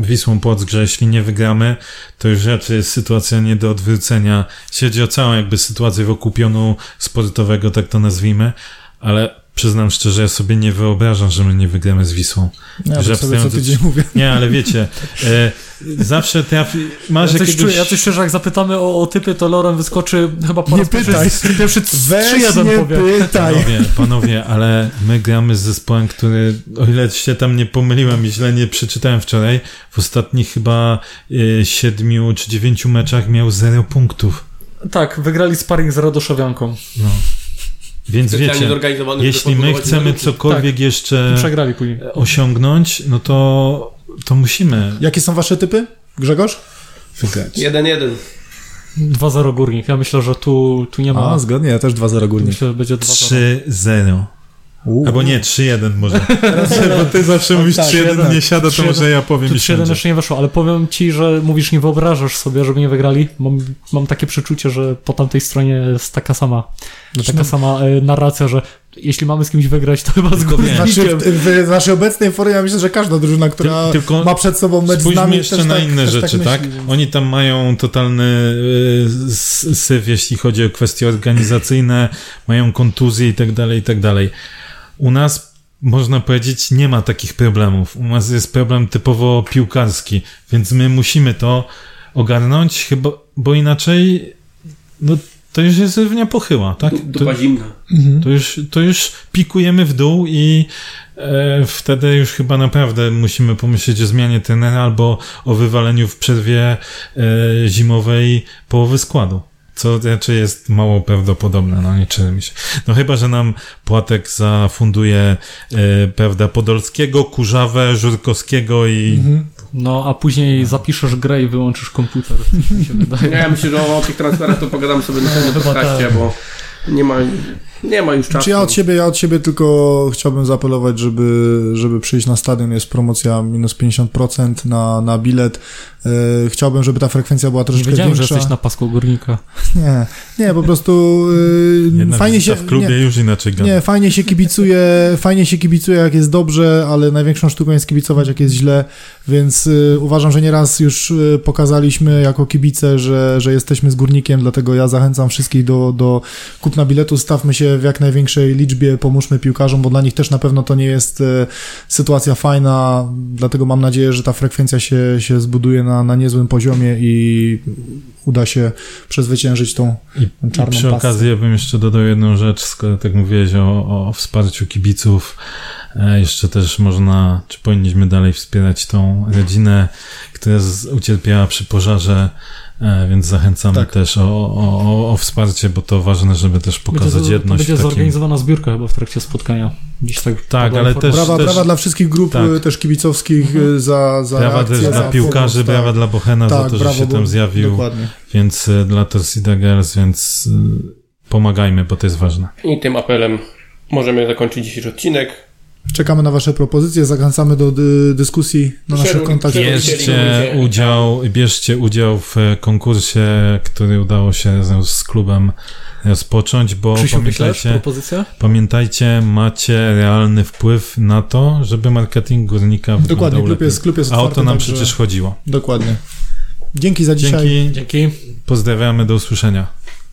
Wisłą Płock, że jeśli nie wygramy, to już raczej jest sytuacja nie do odwrócenia. Chodzi o całą jakby sytuację wokół pionu sportowego, tak to nazwijmy, ale przyznam szczerze, ja sobie nie wyobrażam, że my nie wygramy z Wisłą. Ja Że sobie co tydzień mówię. Nie, ale wiecie, e, zawsze trafi... Masz Ja coś, jakiegoś... czuję, ja coś szczerze, jak zapytamy o, o typy, to Loren wyskoczy chyba po Nie raz pierwszy, pytaj. pierwszy Weź 3-1 nie powie. pytaj. Panowie, panowie, ale my gramy z zespołem, który, o ile się tam nie pomyliłem i źle nie przeczytałem wczoraj, w ostatnich chyba siedmiu czy dziewięciu meczach miał zero punktów. Tak, wygrali sparring z Radoszowianką. No. Więc wiecie, jeśli my chcemy cokolwiek jeszcze Przegrali później. osiągnąć, no to, to musimy Jakie są wasze typy, Grzegorz? wygrać. 1-1. 2-0 Górnik. Ja myślę, że tu, tu nie ma... A, zgodnie, ja też 2-0 górnik. Myślę, że będzie 2-0. 3-0. Uuu. Albo nie, 3-1 może. Bo ty zawsze mówisz tak, 3-1 tak. nie siada, to 3-1. może ja powiem i 3-1 siądzie. jeszcze nie weszło, ale powiem ci, że mówisz, nie wyobrażasz sobie, żeby nie wygrali. Mam, mam takie przeczucie, że po tamtej stronie jest taka sama, Znaczy, taka sama e, narracja, że jeśli mamy z kimś wygrać, to chyba z nie. Znaczy, Górnikiem. w, w naszej obecnej formie ja myślę, że każda drużyna, która Ty- tylko ma przed sobą mecz z Spójrzmy nami, jeszcze też na tak, inne też rzeczy, tak? myśli, więc- Oni tam mają totalny y, s- syf, jeśli chodzi o kwestie organizacyjne, mają kontuzje i tak dalej, i tak dalej. U nas, można powiedzieć, nie ma takich problemów. U nas jest problem typowo piłkarski, więc my musimy to ogarnąć, chyba, bo inaczej, no, to już jest równia pochyła, tak? Dupa zimna. to, już, to już pikujemy w dół i e, wtedy już chyba naprawdę musimy pomyśleć o zmianie trenera albo o wywaleniu w przerwie e, zimowej połowy składu. Co raczej jest mało prawdopodobne, no mi się. No chyba, że nam Płatek zafunduje, e, prawda, Podolskiego, Kurzawę, Żurkowskiego i Mhm. No, a później zapiszesz grę i wyłączysz komputer, mi się wydaje. Ja myślę, że o tych transferach to pogadamy sobie na pewno podcaście, tak. bo nie ma, nie ma już czasu. Czy ja od siebie, ja od siebie tylko chciałbym zaapelować, żeby, żeby przyjść na stadion, jest promocja minus 50% na, na bilet. E, chciałbym, żeby ta frekwencja była Nie troszeczkę wiedziałem, że jesteś na pasku Górnika. Nie, nie, po prostu e, jedna fajnie się... w klubie nie, już inaczej gra. Nie, fajnie się kibicuje, fajnie się kibicuje jak jest dobrze, ale największą sztuką jest kibicować jak jest źle, więc y, uważam, że nieraz już y, pokazaliśmy jako kibice, że, że jesteśmy z górnikiem, dlatego ja zachęcam wszystkich do, do kupna biletu, stawmy się w jak największej liczbie, pomóżmy piłkarzom, bo dla nich też na pewno to nie jest y, sytuacja fajna, dlatego mam nadzieję, że ta frekwencja się, się zbuduje na, na niezłym poziomie i uda się przezwyciężyć tą, tą I czarną przy pasę. okazji ja bym jeszcze dodał jedną rzecz, skoro tak mówiłeś o, o wsparciu kibiców. E, jeszcze też można, czy powinniśmy dalej wspierać tą rodzinę, która z, ucierpiała przy pożarze, więc zachęcamy Tak. też o, o, o, wsparcie, bo to ważne, żeby też pokazać będzie, jedność. będzie takim... zorganizowana zbiórka chyba w trakcie spotkania. Dziś tak, Tak, ale też- Brawa, też- brawa dla wszystkich grup tak. y, też kibicowskich y, za, za Brawa akcję, też za dla piłkarzy, pomoc, brawa tak. dla Bochena za Tak, to, że brawo, się bo- tam zjawił, Dokładnie. więc e, dla Torsida Girls, więc e, pomagajmy, bo to jest ważne. I tym apelem możemy zakończyć dzisiejszy odcinek. Czekamy na Wasze propozycje, zachęcamy do dy, dyskusji na naszych kontaktach. Bierzcie udział, bierzcie udział w konkursie, który udało się razem z klubem rozpocząć, bo Krzysiu, pamiętajcie, pamiętajcie, macie realny wpływ na to, żeby marketing górnika Dokładnie, wyglądał klub lepiej. jest, klub jest A otwarty. o to nam także- przecież chodziło. Dokładnie. Dzięki za dzisiaj. Dzięki, Dzięki. pozdrawiamy, do usłyszenia.